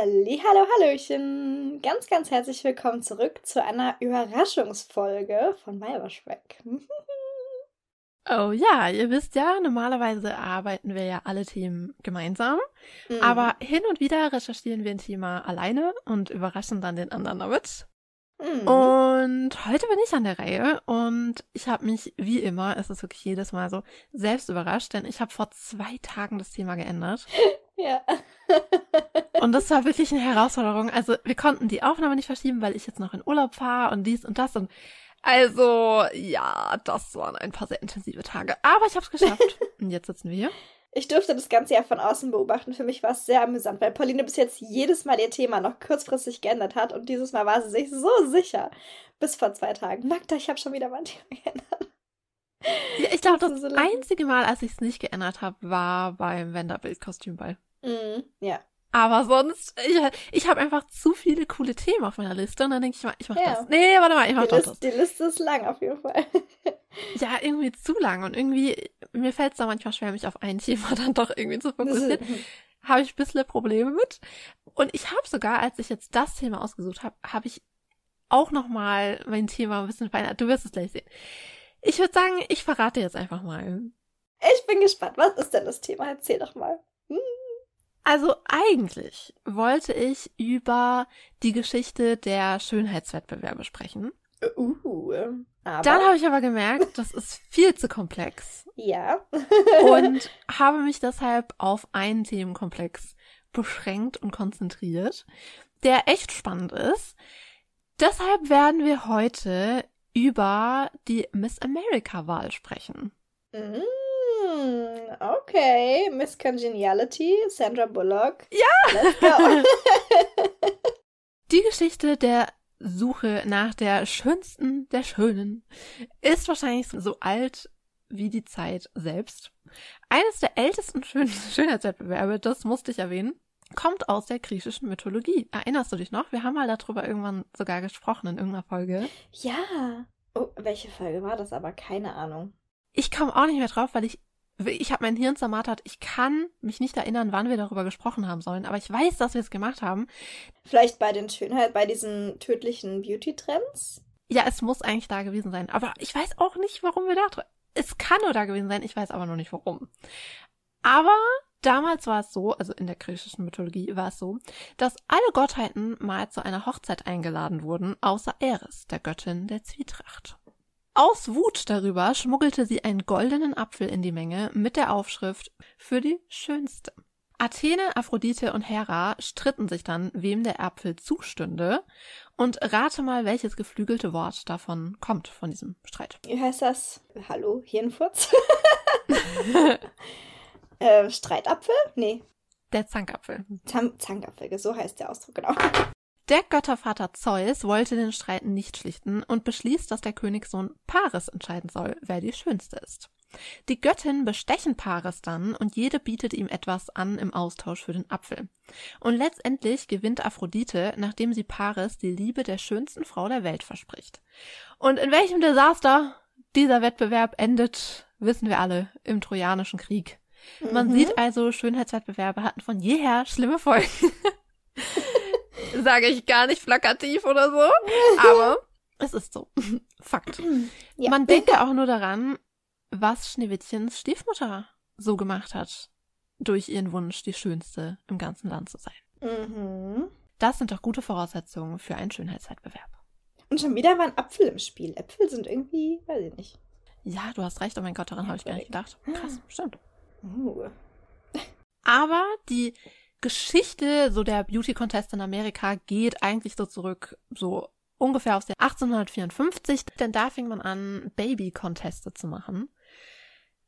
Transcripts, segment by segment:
Halli, hallo, hallöchen. Ganz, ganz herzlich willkommen zurück zu einer Überraschungsfolge von Weiberschweck. Oh ja, ihr wisst ja, normalerweise arbeiten wir ja alle Themen gemeinsam, Mhm. aber hin und wieder recherchieren wir ein Thema alleine und überraschen dann den anderen damit. Mhm. Und heute bin ich an der Reihe und ich habe mich, wie immer, es ist wirklich jedes Mal so, selbst überrascht, denn ich habe vor zwei Tagen das Thema geändert. Ja. Und das war wirklich eine Herausforderung. Also wir konnten die Aufnahme nicht verschieben, weil ich jetzt noch in Urlaub fahre und dies und das und also ja, das waren ein paar sehr intensive Tage. Aber ich habe es geschafft. und jetzt sitzen wir hier. Ich durfte das Ganze ja von außen beobachten. Für mich war es sehr amüsant, weil Pauline bis jetzt jedes Mal ihr Thema noch kurzfristig geändert hat und dieses Mal war sie sich so sicher. Bis vor zwei Tagen. Magda, ich habe schon wieder mein Thema geändert. Ja, ich glaube, Das das so einzige Mal, als ich es nicht geändert habe, war beim Wenderbild-Kostümball. Mhm. Ja. Aber sonst, ich, ich habe einfach zu viele coole Themen auf meiner Liste und dann denke ich mal, ich mach Ja. das. Nee, warte mal, ich mach Die, doch Liste, das. die Liste ist lang auf jeden Fall. Ja, irgendwie zu lang und irgendwie, mir fällt es da manchmal schwer, mich auf ein Thema dann doch irgendwie zu fokussieren. habe ich ein bisschen Probleme mit. Und ich habe sogar, als ich jetzt das Thema ausgesucht habe, habe ich auch noch mal mein Thema ein bisschen verändert. Du wirst es gleich sehen. Ich würde sagen, ich verrate jetzt einfach mal. Ich bin gespannt. Was ist denn das Thema? Erzähl doch mal. Also eigentlich wollte ich über die Geschichte der Schönheitswettbewerbe sprechen. Uh. Aber. Dann habe ich aber gemerkt, das ist viel zu komplex ja. und habe mich deshalb auf einen Themenkomplex beschränkt und konzentriert, der echt spannend ist. Deshalb werden wir heute über die Miss America-Wahl sprechen. Mm, okay. Miss Congeniality, Sandra Bullock. Ja! Die Geschichte der Suche nach der schönsten der Schönen ist wahrscheinlich so alt wie die Zeit selbst. Eines der ältesten Schön Schönheitswettbewerbe, das musste ich erwähnen, kommt aus der griechischen Mythologie. Erinnerst du dich noch? Wir haben mal darüber irgendwann sogar gesprochen in irgendeiner Folge. ja. Oh, welche Folge war das? Aber keine Ahnung. Ich komme auch nicht mehr drauf, weil ich ich habe mein Hirn zermartert. Ich kann mich nicht erinnern, wann wir darüber gesprochen haben sollen, aber ich weiß, dass wir es gemacht haben. Vielleicht bei den Schönheit, bei diesen tödlichen Beauty-Trends? Ja, es muss eigentlich da gewesen sein. Aber ich weiß auch nicht, warum wir da. Es kann nur da gewesen sein, ich weiß aber noch nicht warum. Aber damals war es so, also in der griechischen Mythologie war es so, dass alle Gottheiten mal zu einer Hochzeit eingeladen wurden, außer Eris, der Göttin der Zwietracht. Aus Wut darüber schmuggelte sie einen goldenen Apfel in die Menge mit der Aufschrift für die Schönste. Athene, Aphrodite und Hera stritten sich dann, wem der Apfel zustünde. Und rate mal, welches geflügelte Wort davon kommt, von diesem Streit. Wie heißt das? Hallo, Hirnfurz? äh, Streitapfel? Nee. Der Zankapfel. Zam Zankapfel, so heißt der Ausdruck, genau. Der Göttervater Zeus wollte den Streit nicht schlichten und beschließt, dass der Königssohn Paris entscheiden soll, wer die Schönste ist. Die Göttinnen bestechen Paris dann und jede bietet ihm etwas an im Austausch für den Apfel. Und letztendlich gewinnt Aphrodite, nachdem sie Paris die Liebe der schönsten Frau der Welt verspricht. Und in welchem Desaster dieser Wettbewerb endet, wissen wir alle, im Trojanischen Krieg. Man Mhm. sieht also, Schönheitswettbewerbe hatten von jeher schlimme Folgen. Sage ich gar nicht plakativ oder so, aber es ist so. Fakt. Ja. Man denke auch nur daran, was Schneewittchens Stiefmutter so gemacht hat, durch ihren Wunsch, die Schönste im ganzen Land zu sein. Mhm. Das sind doch gute Voraussetzungen für einen Schönheitswettbewerb. Und schon wieder war ein Apfel im Spiel. Äpfel sind irgendwie, weiß ich nicht. Ja, du hast recht, oh mein Gott, daran habe ich gar nicht gedacht. Krass, stimmt. Uh. Aber die Geschichte so der Beauty Contest in Amerika geht eigentlich so zurück, so ungefähr aus der 1854, denn da fing man an, Baby-Conteste zu machen.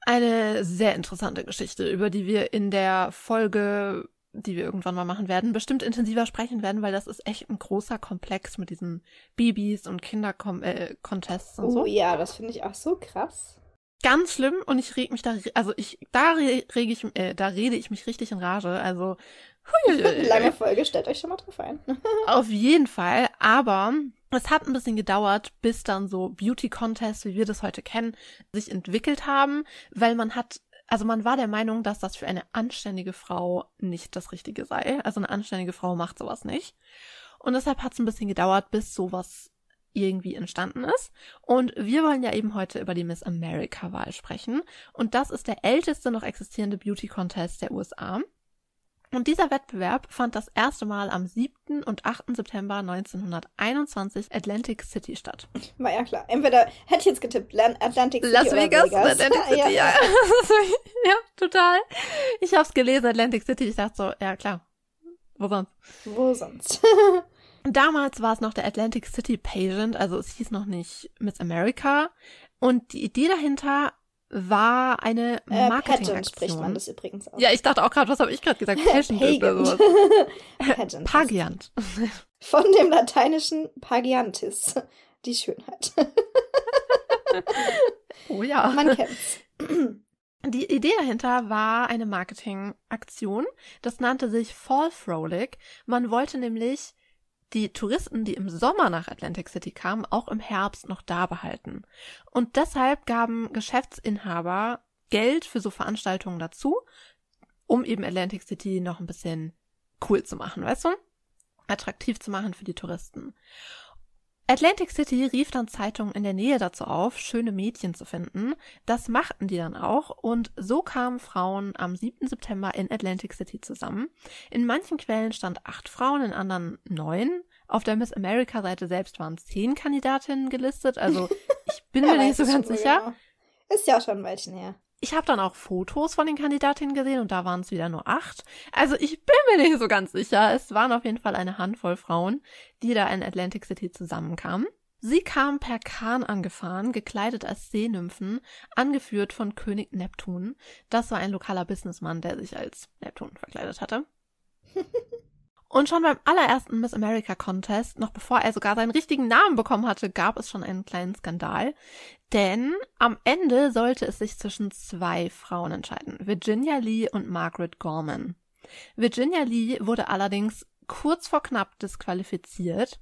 Eine sehr interessante Geschichte, über die wir in der Folge, die wir irgendwann mal machen werden, bestimmt intensiver sprechen werden, weil das ist echt ein großer Komplex mit diesen Babys und Kinder-Contests und so Oh ja, das finde ich auch so krass. Ganz schlimm und ich reg mich da, also ich, da re- rege ich, äh, da rede ich mich richtig in Rage. Also huiuiui. Lange Folge, stellt euch schon mal drauf ein. auf jeden Fall. Aber es hat ein bisschen gedauert, bis dann so Beauty Contests, wie wir das heute kennen, sich entwickelt haben, weil man hat also man war der Meinung, dass das für eine anständige Frau nicht das Richtige sei. Also eine anständige Frau macht sowas nicht. Und deshalb hat es ein bisschen gedauert, bis sowas irgendwie entstanden ist. Und wir wollen ja eben heute über die Miss America-Wahl sprechen. Und das ist der älteste noch existierende Beauty Contest der USA. Und dieser Wettbewerb fand das erste Mal am 7. und 8. September 1921 Atlantic City statt. War ja klar. Entweder hätte ich jetzt getippt, Atlantic City Las oder Vegas, Vegas. Atlantic City, ja. ja. ja, total. Ich hab's gelesen, Atlantic City. Ich dachte so, ja klar. Wo sonst? Wo sonst? Damals war es noch der Atlantic City Pageant, also es hieß noch nicht Miss America. Und die Idee dahinter war eine Äh, Marketingaktion. Pageant spricht man das übrigens aus. Ja, ich dachte auch gerade, was habe ich gerade gesagt? Pageant oder sowas. Pageant. Pagiant. Von dem lateinischen Pagiantis. Die Schönheit. Oh ja. Man kennt's. Die Idee dahinter war eine Marketingaktion. Das nannte sich Fall Frolic. Man wollte nämlich die Touristen, die im Sommer nach Atlantic City kamen, auch im Herbst noch da behalten. Und deshalb gaben Geschäftsinhaber Geld für so Veranstaltungen dazu, um eben Atlantic City noch ein bisschen cool zu machen, weißt du? Attraktiv zu machen für die Touristen. Atlantic City rief dann Zeitungen in der Nähe dazu auf, schöne Mädchen zu finden. Das machten die dann auch und so kamen Frauen am 7. September in Atlantic City zusammen. In manchen Quellen stand acht Frauen, in anderen neun. Auf der Miss America Seite selbst waren zehn Kandidatinnen gelistet, also ich bin mir nicht so ganz sicher. genau. Ist ja auch schon ein Weilchen her. Ich habe dann auch Fotos von den Kandidatinnen gesehen und da waren es wieder nur acht. Also ich bin mir nicht so ganz sicher. Es waren auf jeden Fall eine Handvoll Frauen, die da in Atlantic City zusammenkamen. Sie kamen per Kahn angefahren, gekleidet als Seenymphen, angeführt von König Neptun. Das war ein lokaler Businessmann, der sich als Neptun verkleidet hatte. Und schon beim allerersten Miss America Contest, noch bevor er sogar seinen richtigen Namen bekommen hatte, gab es schon einen kleinen Skandal. Denn am Ende sollte es sich zwischen zwei Frauen entscheiden. Virginia Lee und Margaret Gorman. Virginia Lee wurde allerdings kurz vor knapp disqualifiziert.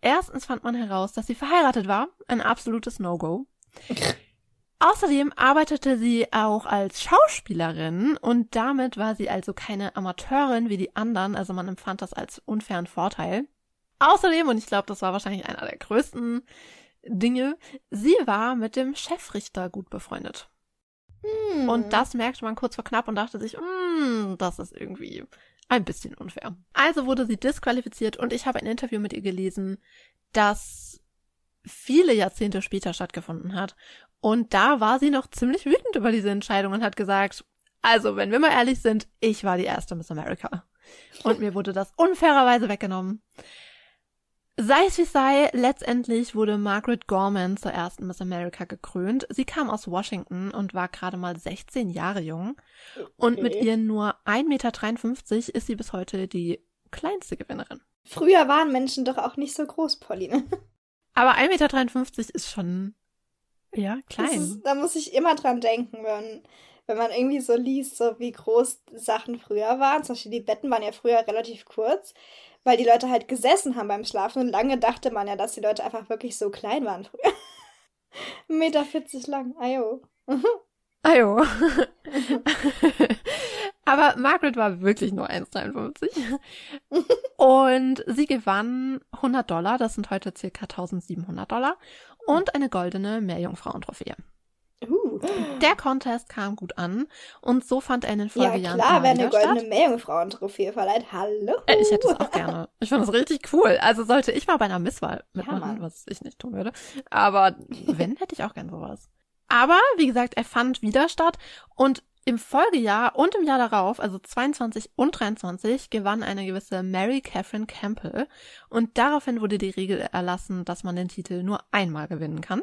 Erstens fand man heraus, dass sie verheiratet war. Ein absolutes No-Go. Außerdem arbeitete sie auch als Schauspielerin und damit war sie also keine Amateurin wie die anderen, also man empfand das als unfairen Vorteil. Außerdem, und ich glaube, das war wahrscheinlich einer der größten Dinge, sie war mit dem Chefrichter gut befreundet. Hm. Und das merkte man kurz vor knapp und dachte sich, "Mm, das ist irgendwie ein bisschen unfair. Also wurde sie disqualifiziert und ich habe ein Interview mit ihr gelesen, das viele Jahrzehnte später stattgefunden hat. Und da war sie noch ziemlich wütend über diese Entscheidung und hat gesagt, also, wenn wir mal ehrlich sind, ich war die erste Miss America. Und mir wurde das unfairerweise weggenommen. Sei es wie sei, letztendlich wurde Margaret Gorman zur ersten Miss America gekrönt. Sie kam aus Washington und war gerade mal 16 Jahre jung. Und mit Okay. ihren nur 1,53 Meter ist sie bis heute die kleinste Gewinnerin. Früher waren Menschen doch auch nicht so groß, Pauline. Aber 1,53 Meter ist schon, ja, klein. Ist, da muss ich immer dran denken, wenn, wenn man irgendwie so liest, so wie groß Sachen früher waren. Zum Beispiel die Betten waren ja früher relativ kurz, weil die Leute halt gesessen haben beim Schlafen. Und lange dachte man ja, dass die Leute einfach wirklich so klein waren früher. 1,40 Meter lang, ayo. Ajo. Aber Margaret war wirklich nur 1,53. Und sie gewann 100 Dollar, das sind heute circa 1700 Dollar, und eine goldene Meerjungfrauentrophäe. Uh. Der Contest kam gut an und so fand er in den Ja, Folgejahren klar, immer wer eine goldene Meerjungfrauen-Trophäe verleiht. Hallo. Äh, Ich hätte es auch gerne. Ich fand das richtig cool. Also sollte ich mal bei einer Misswahl mitmachen, Mann. was ich nicht tun würde. Aber wenn, hätte ich auch gern sowas. Aber, wie gesagt, er fand wieder statt und im Folgejahr und im Jahr darauf, also 22 und 23, gewann eine gewisse Mary Catherine Campbell und daraufhin wurde die Regel erlassen, dass man den Titel nur einmal gewinnen kann.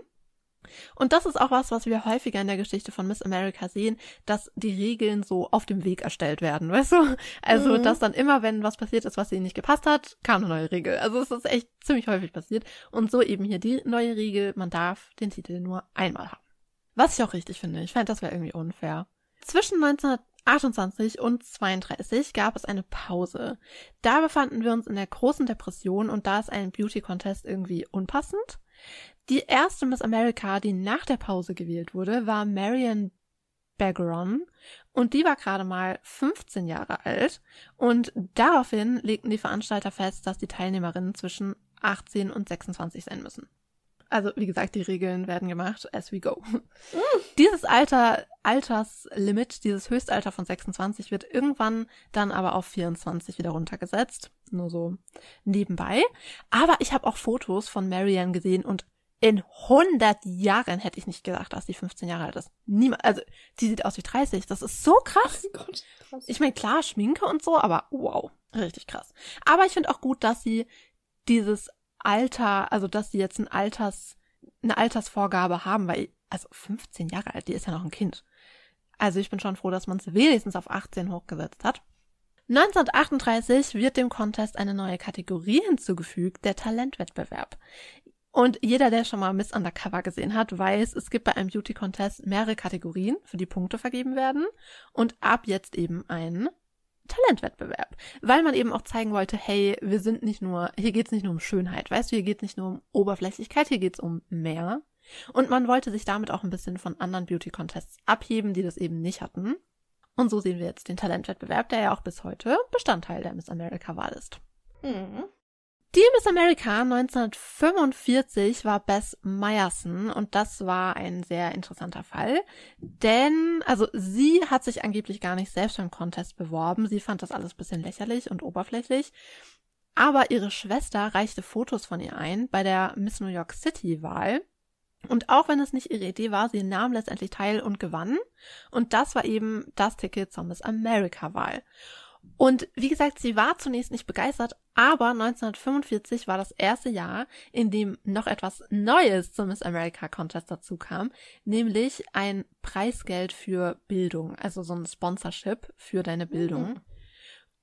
Und das ist auch was, was wir häufiger in der Geschichte von Miss America sehen, dass die Regeln so auf dem Weg erstellt werden, weißt du? Also, Mhm. dass dann immer, wenn was passiert ist, was ihnen nicht gepasst hat, kam eine neue Regel. Also, es ist echt ziemlich häufig passiert. Und so eben hier die neue Regel, man darf den Titel nur einmal haben. Was ich auch richtig finde. Ich fände, das wäre irgendwie unfair. Zwischen 1928 und 32 gab es eine Pause. Da befanden wir uns in der großen Depression und da ist ein Beauty Contest irgendwie unpassend. Die erste Miss America, die nach der Pause gewählt wurde, war Marion Bergeron und die war gerade mal 15 Jahre alt und daraufhin legten die Veranstalter fest, dass die Teilnehmerinnen zwischen 18 und 26 sein müssen. Also, wie gesagt, die Regeln werden gemacht as we go. Mm. Dieses Alter, Alterslimit, dieses Höchstalter von 26 wird irgendwann dann aber auf 24 wieder runtergesetzt. Nur so nebenbei. Aber ich habe auch Fotos von Marianne gesehen und in 100 Jahren hätte ich nicht gedacht, dass sie 15 Jahre alt ist. Niemand, also, die sieht aus wie 30. Das ist so krass. Oh Gott, krass. Ich meine, klar, Schminke und so, aber wow, richtig krass. Aber ich finde auch gut, dass sie dieses Alter, also dass sie jetzt ein Alters, eine Altersvorgabe haben, weil, also 15 Jahre alt, die ist ja noch ein Kind. Also ich bin schon froh, dass man es wenigstens auf 18 hochgesetzt hat. 1938 wird dem Contest eine neue Kategorie hinzugefügt, der Talentwettbewerb. Und jeder, der schon mal Miss Undercover gesehen hat, weiß, es gibt bei einem Beauty Contest mehrere Kategorien, für die Punkte vergeben werden und ab jetzt eben einen Talentwettbewerb, weil man eben auch zeigen wollte, hey, wir sind nicht nur, hier geht's nicht nur um Schönheit, weißt du, hier geht's nicht nur um Oberflächlichkeit, hier geht's um mehr. Und man wollte sich damit auch ein bisschen von anderen Beauty Contests abheben, die das eben nicht hatten. Und so sehen wir jetzt den Talentwettbewerb, der ja auch bis heute Bestandteil der Miss America-Wahl ist. Mhm. Die Miss America 1945 war Bess Meyerson und das war ein sehr interessanter Fall, denn also sie hat sich angeblich gar nicht selbst beim Contest beworben, sie fand das alles bisschen lächerlich und oberflächlich, aber ihre Schwester reichte Fotos von ihr ein bei der Miss New York City Wahl und auch wenn es nicht ihre Idee war, sie nahm letztendlich teil und gewann. Und das war eben das Ticket zur Miss America Wahl. Und wie gesagt, sie war zunächst nicht begeistert, aber 1945 war das erste Jahr, in dem noch etwas Neues zum Miss America Contest dazu kam, nämlich ein Preisgeld für Bildung, also so ein Sponsorship für deine Bildung. Mhm.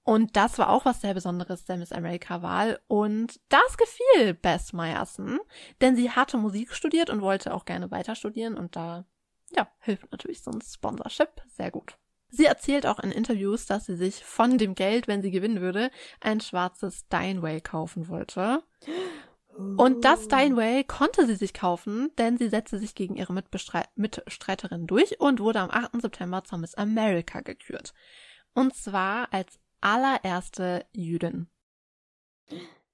Und das war auch was sehr Besonderes der Miss America Wahl. Und das gefiel Bess Meyerson, denn sie hatte Musik studiert und wollte auch gerne weiter studieren und da, ja, hilft natürlich so ein Sponsorship sehr gut. Sie erzählt auch in Interviews, dass sie sich von dem Geld, wenn sie gewinnen würde, ein schwarzes Steinway kaufen wollte. Und das Steinway konnte sie sich kaufen, denn sie setzte sich gegen ihre Mitstreiterin durch und wurde am 8. September zur Miss America gekürt. Und zwar als allererste Jüdin.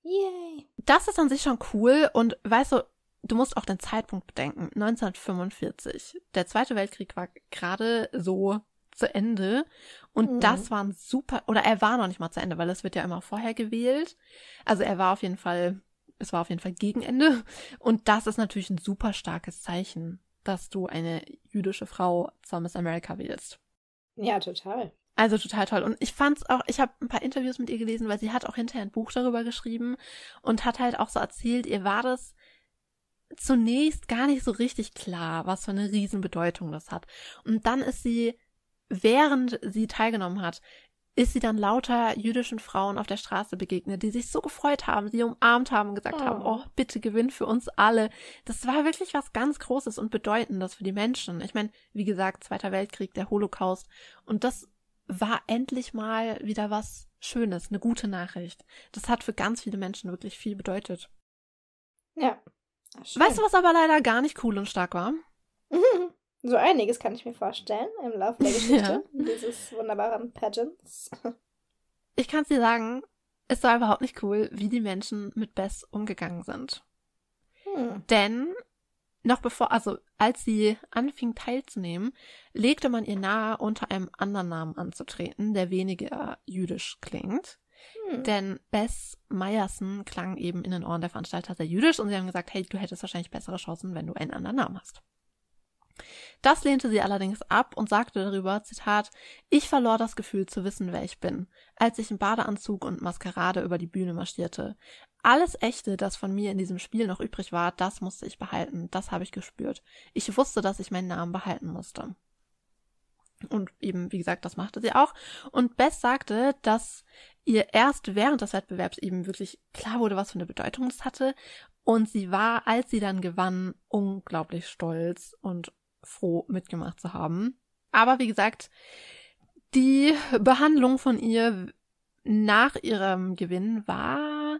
Yay. Das ist an sich schon cool und weißt du, du musst auch den Zeitpunkt bedenken. 1945. Der Zweite Weltkrieg war gerade so zu Ende. Und mhm. das war ein super, oder er war noch nicht mal zu Ende, weil es wird ja immer vorher gewählt. Also er war auf jeden Fall, es war auf jeden Fall gegen Ende. Und das ist natürlich ein super starkes Zeichen, dass du eine jüdische Frau zur Miss America wählst. Ja, total. Also total toll. Und ich fand's auch, ich habe ein paar Interviews mit ihr gelesen, weil sie hat auch hinterher ein Buch darüber geschrieben und hat halt auch so erzählt, ihr war das zunächst gar nicht so richtig klar, was für eine Riesenbedeutung das hat. Und dann ist sie während sie teilgenommen hat, ist sie dann lauter jüdischen Frauen auf der Straße begegnet, die sich so gefreut haben, sie umarmt haben und gesagt oh. haben, oh, bitte gewinn für uns alle. Das war wirklich was ganz Großes und Bedeutendes für die Menschen. Ich meine, wie gesagt, Zweiter Weltkrieg, der Holocaust. Und das war endlich mal wieder was Schönes, eine gute Nachricht. Das hat für ganz viele Menschen wirklich viel bedeutet. Ja. Weißt du, was aber leider gar nicht cool und stark war? So einiges kann ich mir vorstellen im Laufe der Geschichte ja. dieses wunderbaren Pageants. Ich kann es dir sagen, es war überhaupt nicht cool, wie die Menschen mit Bess umgegangen sind. Hm. Denn noch bevor, also als sie anfing teilzunehmen, legte man ihr nahe, unter einem anderen Namen anzutreten, der weniger jüdisch klingt. Hm. Denn Bess Meyerson klang eben in den Ohren der Veranstalter sehr jüdisch und sie haben gesagt, hey, du hättest wahrscheinlich bessere Chancen, wenn du einen anderen Namen hast. Das lehnte sie allerdings ab und sagte darüber, Zitat, ich verlor das Gefühl zu wissen, wer ich bin, als ich im Badeanzug und Maskerade über die Bühne marschierte. Alles Echte, das von mir in diesem Spiel noch übrig war, das musste ich behalten, das habe ich gespürt. Ich wusste, dass ich meinen Namen behalten musste. Und eben, wie gesagt, das machte sie auch. Und Bess sagte, dass ihr erst während des Wettbewerbs eben wirklich klar wurde, was für eine Bedeutung es hatte. Und sie war, als sie dann gewann, unglaublich stolz und froh mitgemacht zu haben. Aber wie gesagt, die Behandlung von ihr nach ihrem Gewinn war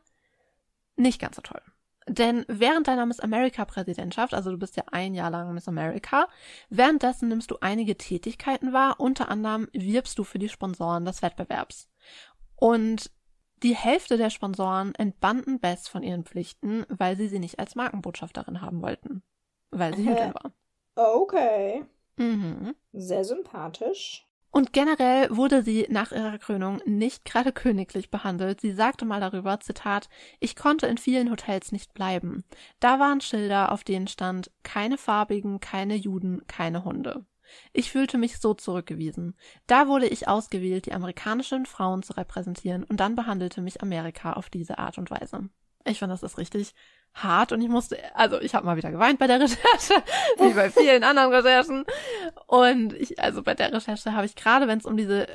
nicht ganz so toll. Denn während deiner Miss America-Präsidentschaft, also du bist ja ein Jahr lang Miss America, währenddessen nimmst du einige Tätigkeiten wahr, unter anderem wirbst du für die Sponsoren des Wettbewerbs. Und die Hälfte der Sponsoren entbanden Bess von ihren Pflichten, weil sie sie nicht als Markenbotschafterin haben wollten. Weil sie Jüdin war. Okay. Mhm. Sehr sympathisch. Und generell wurde sie nach ihrer Krönung nicht gerade königlich behandelt. Sie sagte mal darüber, Zitat, ich konnte in vielen Hotels nicht bleiben. Da waren Schilder, auf denen stand, keine Farbigen, keine Juden, keine Hunde. Ich fühlte mich so zurückgewiesen. Da wurde ich ausgewählt, die amerikanischen Frauen zu repräsentieren, und dann behandelte mich Amerika auf diese Art und Weise. Ich fand, das ist richtig hart und ich musste, also ich habe mal wieder geweint bei der Recherche, wie bei vielen anderen Recherchen. Und ich, also bei der Recherche habe ich gerade, wenn es um diese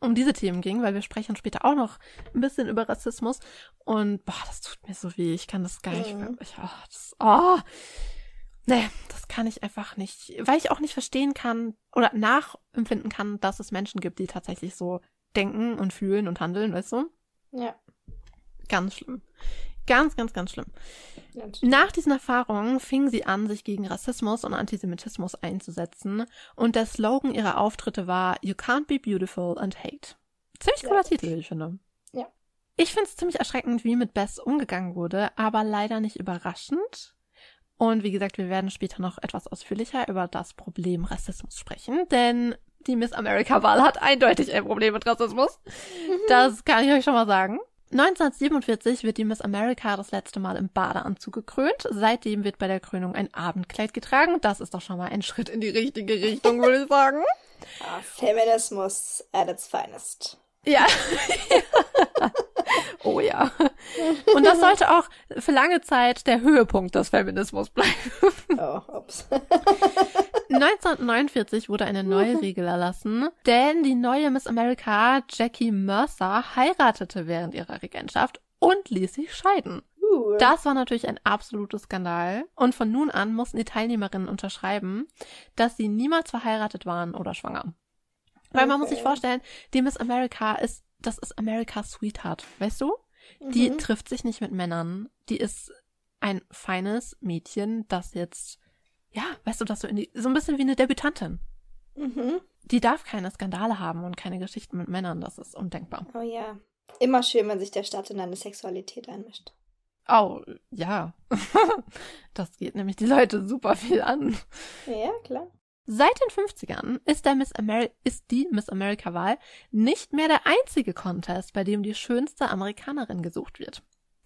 um diese Themen ging, weil wir sprechen später auch noch ein bisschen über Rassismus und boah, das tut mir so weh. Ich kann das gar nicht. Mhm. Ich, oh, das, oh, nee, das kann ich einfach nicht, weil ich auch nicht verstehen kann oder nachempfinden kann, dass es Menschen gibt, die tatsächlich so denken und fühlen und handeln, weißt du? Ja. Ganz schlimm. Ganz, ganz, ganz schlimm. Nach diesen Erfahrungen fing sie an, sich gegen Rassismus und Antisemitismus einzusetzen und der Slogan ihrer Auftritte war You can't be beautiful and hate. Ziemlich cooler ja. Titel, wie ich finde. Ja. Ich finde es ziemlich erschreckend, wie mit Bess umgegangen wurde, aber leider nicht überraschend. Und wie gesagt, wir werden später noch etwas ausführlicher über das Problem Rassismus sprechen, denn die Miss America-Wahl hat eindeutig ein Problem mit Rassismus. Mhm. Das kann ich euch schon mal sagen. 1947 wird die Miss America das letzte Mal im Badeanzug gekrönt. Seitdem wird bei der Krönung ein Abendkleid getragen. Das ist doch schon mal ein Schritt in die richtige Richtung, würde ich sagen. Ah, Feminismus at its finest. Ja. oh ja. Und das sollte auch für lange Zeit der Höhepunkt des Feminismus bleiben. oh, ups. 1949 wurde eine neue Regel erlassen, denn die neue Miss America, Jackie Mercer, heiratete während ihrer Regentschaft und ließ sich scheiden. Das war natürlich ein absolutes Skandal. Und von nun an mussten die Teilnehmerinnen unterschreiben, dass sie niemals verheiratet waren oder schwanger. Weil okay. man muss sich vorstellen, die Miss America ist, das ist America's Sweetheart, weißt du? Die mhm. trifft sich nicht mit Männern. Die ist ein feines Mädchen, das jetzt, ja, weißt du, dass du in die, so ein bisschen wie eine Debütantin. Mhm. Die darf keine Skandale haben und keine Geschichten mit Männern. Das ist undenkbar. Oh ja. Immer schön, wenn sich der Staat in deine Sexualität einmischt. Oh, ja. das geht nämlich die Leute super viel an. Ja, klar. Seit den 50ern ist, der Miss Ameri ist die Miss America-Wahl nicht mehr der einzige Contest, bei dem die schönste Amerikanerin gesucht wird.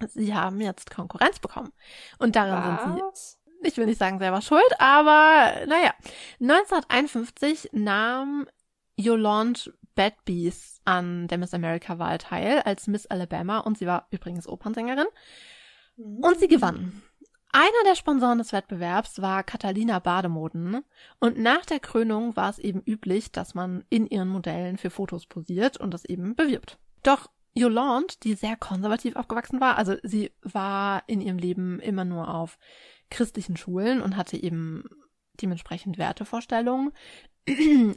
Sie haben jetzt Konkurrenz bekommen. Und daran Was? sind sie, ich will nicht sagen selber schuld, aber naja. 1951 nahm Yolande Badbees an der Miss America-Wahl teil als Miss Alabama und sie war übrigens Opernsängerin. Und sie gewann. Einer der Sponsoren des Wettbewerbs war Catalina Bademoden und nach der Krönung war es eben üblich, dass man in ihren Modellen für Fotos posiert und das eben bewirbt. Doch Yolande, die sehr konservativ aufgewachsen war, also sie war in ihrem Leben immer nur auf christlichen Schulen und hatte eben dementsprechend Wertevorstellungen,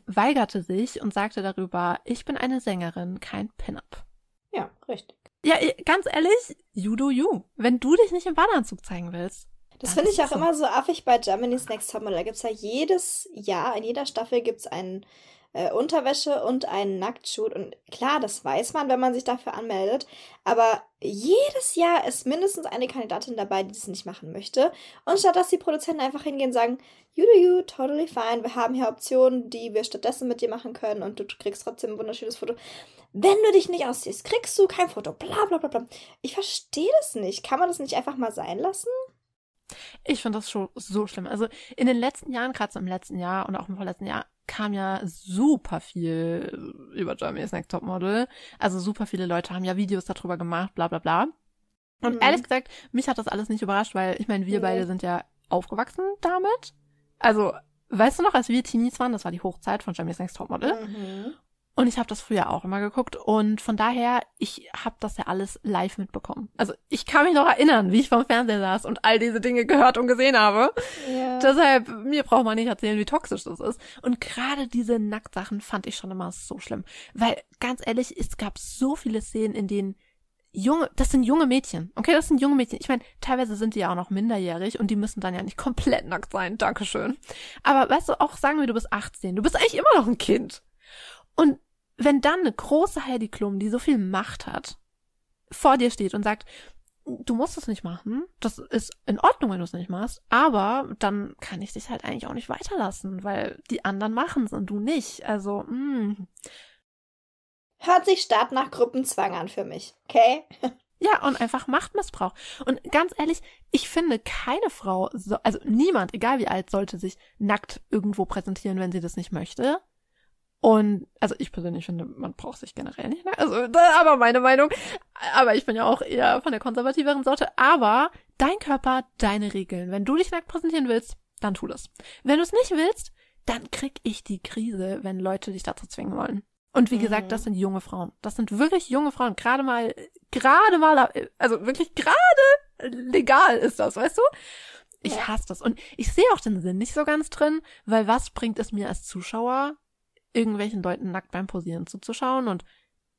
weigerte sich und sagte darüber, ich bin eine Sängerin, kein Pin-up. Ja, richtig. Ja, ganz ehrlich, you do you. Wenn du dich nicht im Badeanzug zeigen willst. Das finde ich auch so. immer so affig bei Germany's Next Topmodel. Da gibt es ja jedes Jahr, in jeder Staffel gibt es einen äh, Unterwäsche und einen Nacktshoot. Und klar, das weiß man, wenn man sich dafür anmeldet. Aber jedes Jahr ist mindestens eine Kandidatin dabei, die das nicht machen möchte. Und statt dass die Produzenten einfach hingehen und sagen, you do you, totally fine, wir haben hier Optionen, die wir stattdessen mit dir machen können und du kriegst trotzdem ein wunderschönes Foto. Wenn du dich nicht ausziehst, kriegst du kein Foto. Bla bla bla bla. Ich verstehe das nicht. Kann man das nicht einfach mal sein lassen? Ich finde das schon so schlimm. Also in den letzten Jahren, gerade so im letzten Jahr und auch im vorletzten Jahr, kam ja super viel über Germany's Next Topmodel. Also super viele Leute haben ja Videos darüber gemacht, bla bla bla. Und mhm. ehrlich gesagt, mich hat das alles nicht überrascht, weil ich meine, wir mhm. beide sind ja aufgewachsen damit. Also, weißt du noch, als wir Teenies waren, das war die Hochzeit von Germany's Next Topmodel. Mhm. Und ich habe das früher auch immer geguckt und von daher, ich habe das ja alles live mitbekommen. Also ich kann mich noch erinnern, wie ich vom Fernseher saß und all diese Dinge gehört und gesehen habe. Ja. Deshalb, mir braucht man nicht erzählen, wie toxisch das ist. Und gerade diese Nacktsachen fand ich schon immer so schlimm. Weil, ganz ehrlich, es gab so viele Szenen, in denen junge, das sind junge Mädchen. Okay, das sind junge Mädchen. Ich meine, teilweise sind die ja auch noch minderjährig und die müssen dann ja nicht komplett nackt sein. Dankeschön. Aber weißt du, auch sagen wir, du bist 18. Du bist eigentlich immer noch ein Kind. Und wenn dann eine große Heidi Klum, die so viel Macht hat, vor dir steht und sagt, du musst es nicht machen, das ist in Ordnung, wenn du es nicht machst, aber dann kann ich dich halt eigentlich auch nicht weiterlassen, weil die anderen machen es und du nicht. Also, mh. Mm. Hört sich stark nach Gruppenzwang an für mich, okay? Ja, und einfach Machtmissbrauch. Und ganz ehrlich, ich finde, keine Frau, so, also niemand, egal wie alt, sollte sich nackt irgendwo präsentieren, wenn sie das nicht möchte. Und also ich persönlich finde, man braucht sich generell nicht. Ne? Also, aber meine Meinung. Aber ich bin ja auch eher von der konservativeren Sorte. Aber dein Körper, deine Regeln. Wenn du dich nackt präsentieren willst, dann tu das. Wenn du es nicht willst, dann krieg ich die Krise, wenn Leute dich dazu zwingen wollen. Und wie mhm. gesagt, das sind junge Frauen. Das sind wirklich junge Frauen. Gerade mal, gerade mal, also wirklich gerade legal ist das, weißt du? Ich hasse das. Und ich sehe auch den Sinn nicht so ganz drin, weil was bringt es mir als Zuschauer, irgendwelchen Leuten nackt beim Posieren zuzuschauen und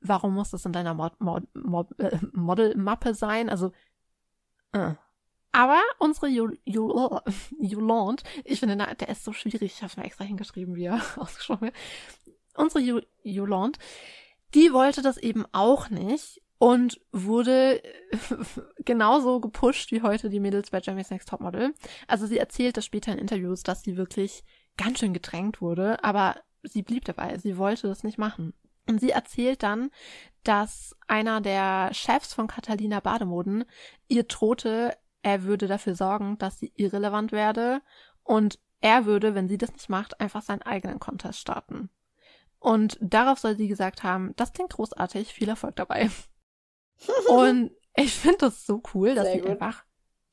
warum muss das in deiner Mod Mod Mod äh, Modelmappe sein? Also, äh. Aber unsere Yolande, ich finde, der ist so schwierig, ich habe mir extra hingeschrieben, wie er ausgesprochen wird. Unsere Yolande, die wollte das eben auch nicht und wurde genauso gepusht wie heute die Mädels bei Jeremy's Next Topmodel. Also sie erzählt das später in Interviews, dass sie wirklich ganz schön gedrängt wurde, aber sie blieb dabei, sie wollte das nicht machen. Und sie erzählt dann, dass einer der Chefs von Catalina Bademoden ihr drohte, er würde dafür sorgen, dass sie irrelevant werde und er würde, wenn sie das nicht macht, einfach seinen eigenen Contest starten. Und darauf soll sie gesagt haben, das klingt großartig, viel Erfolg dabei. und ich finde das so cool, dass Sehr sie gut. einfach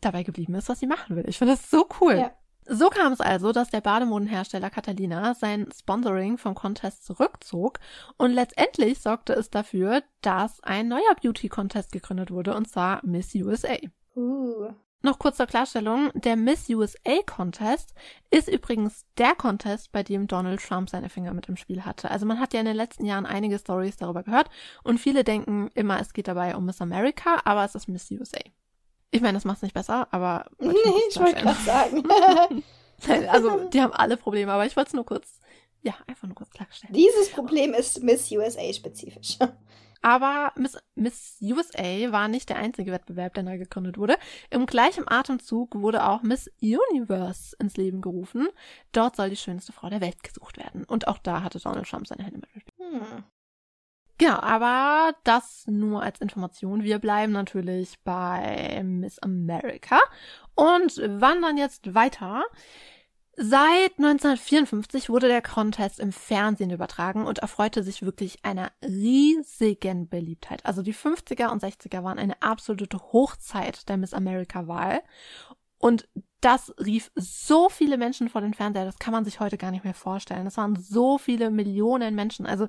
dabei geblieben ist, was sie machen will. Ich finde das so cool. Ja. So kam es also, dass der Bademodenhersteller Catalina sein Sponsoring vom Contest zurückzog und letztendlich sorgte es dafür, dass ein neuer Beauty-Contest gegründet wurde und zwar Miss USA. Uh. Noch kurz zur Klarstellung, der Miss USA Contest ist übrigens der Contest, bei dem Donald Trump seine Finger mit im Spiel hatte. Also man hat ja in den letzten Jahren einige Stories darüber gehört und viele denken immer, es geht dabei um Miss America, aber es ist Miss USA. Ich meine, das macht es nicht besser, aber. Nee, ich wollte gerade sagen. also, die haben alle Probleme, aber ich wollte es nur kurz, ja, einfach nur kurz klarstellen. Dieses Problem ist Miss USA spezifisch. Aber Miss, Miss USA war nicht der einzige Wettbewerb, der neu gegründet wurde. Im gleichen Atemzug wurde auch Miss Universe ins Leben gerufen. Dort soll die schönste Frau der Welt gesucht werden. Und auch da hatte Donald Trump seine Hände mit. Hm. Genau, aber das nur als Information. Wir bleiben natürlich bei Miss America und wandern jetzt weiter. Seit 1954 wurde der Contest im Fernsehen übertragen und erfreute sich wirklich einer riesigen Beliebtheit. Also die 50er und 60er waren eine absolute Hochzeit der Miss America-Wahl. Und das rief so viele Menschen vor den Fernseher, das kann man sich heute gar nicht mehr vorstellen. Das waren so viele Millionen Menschen. Also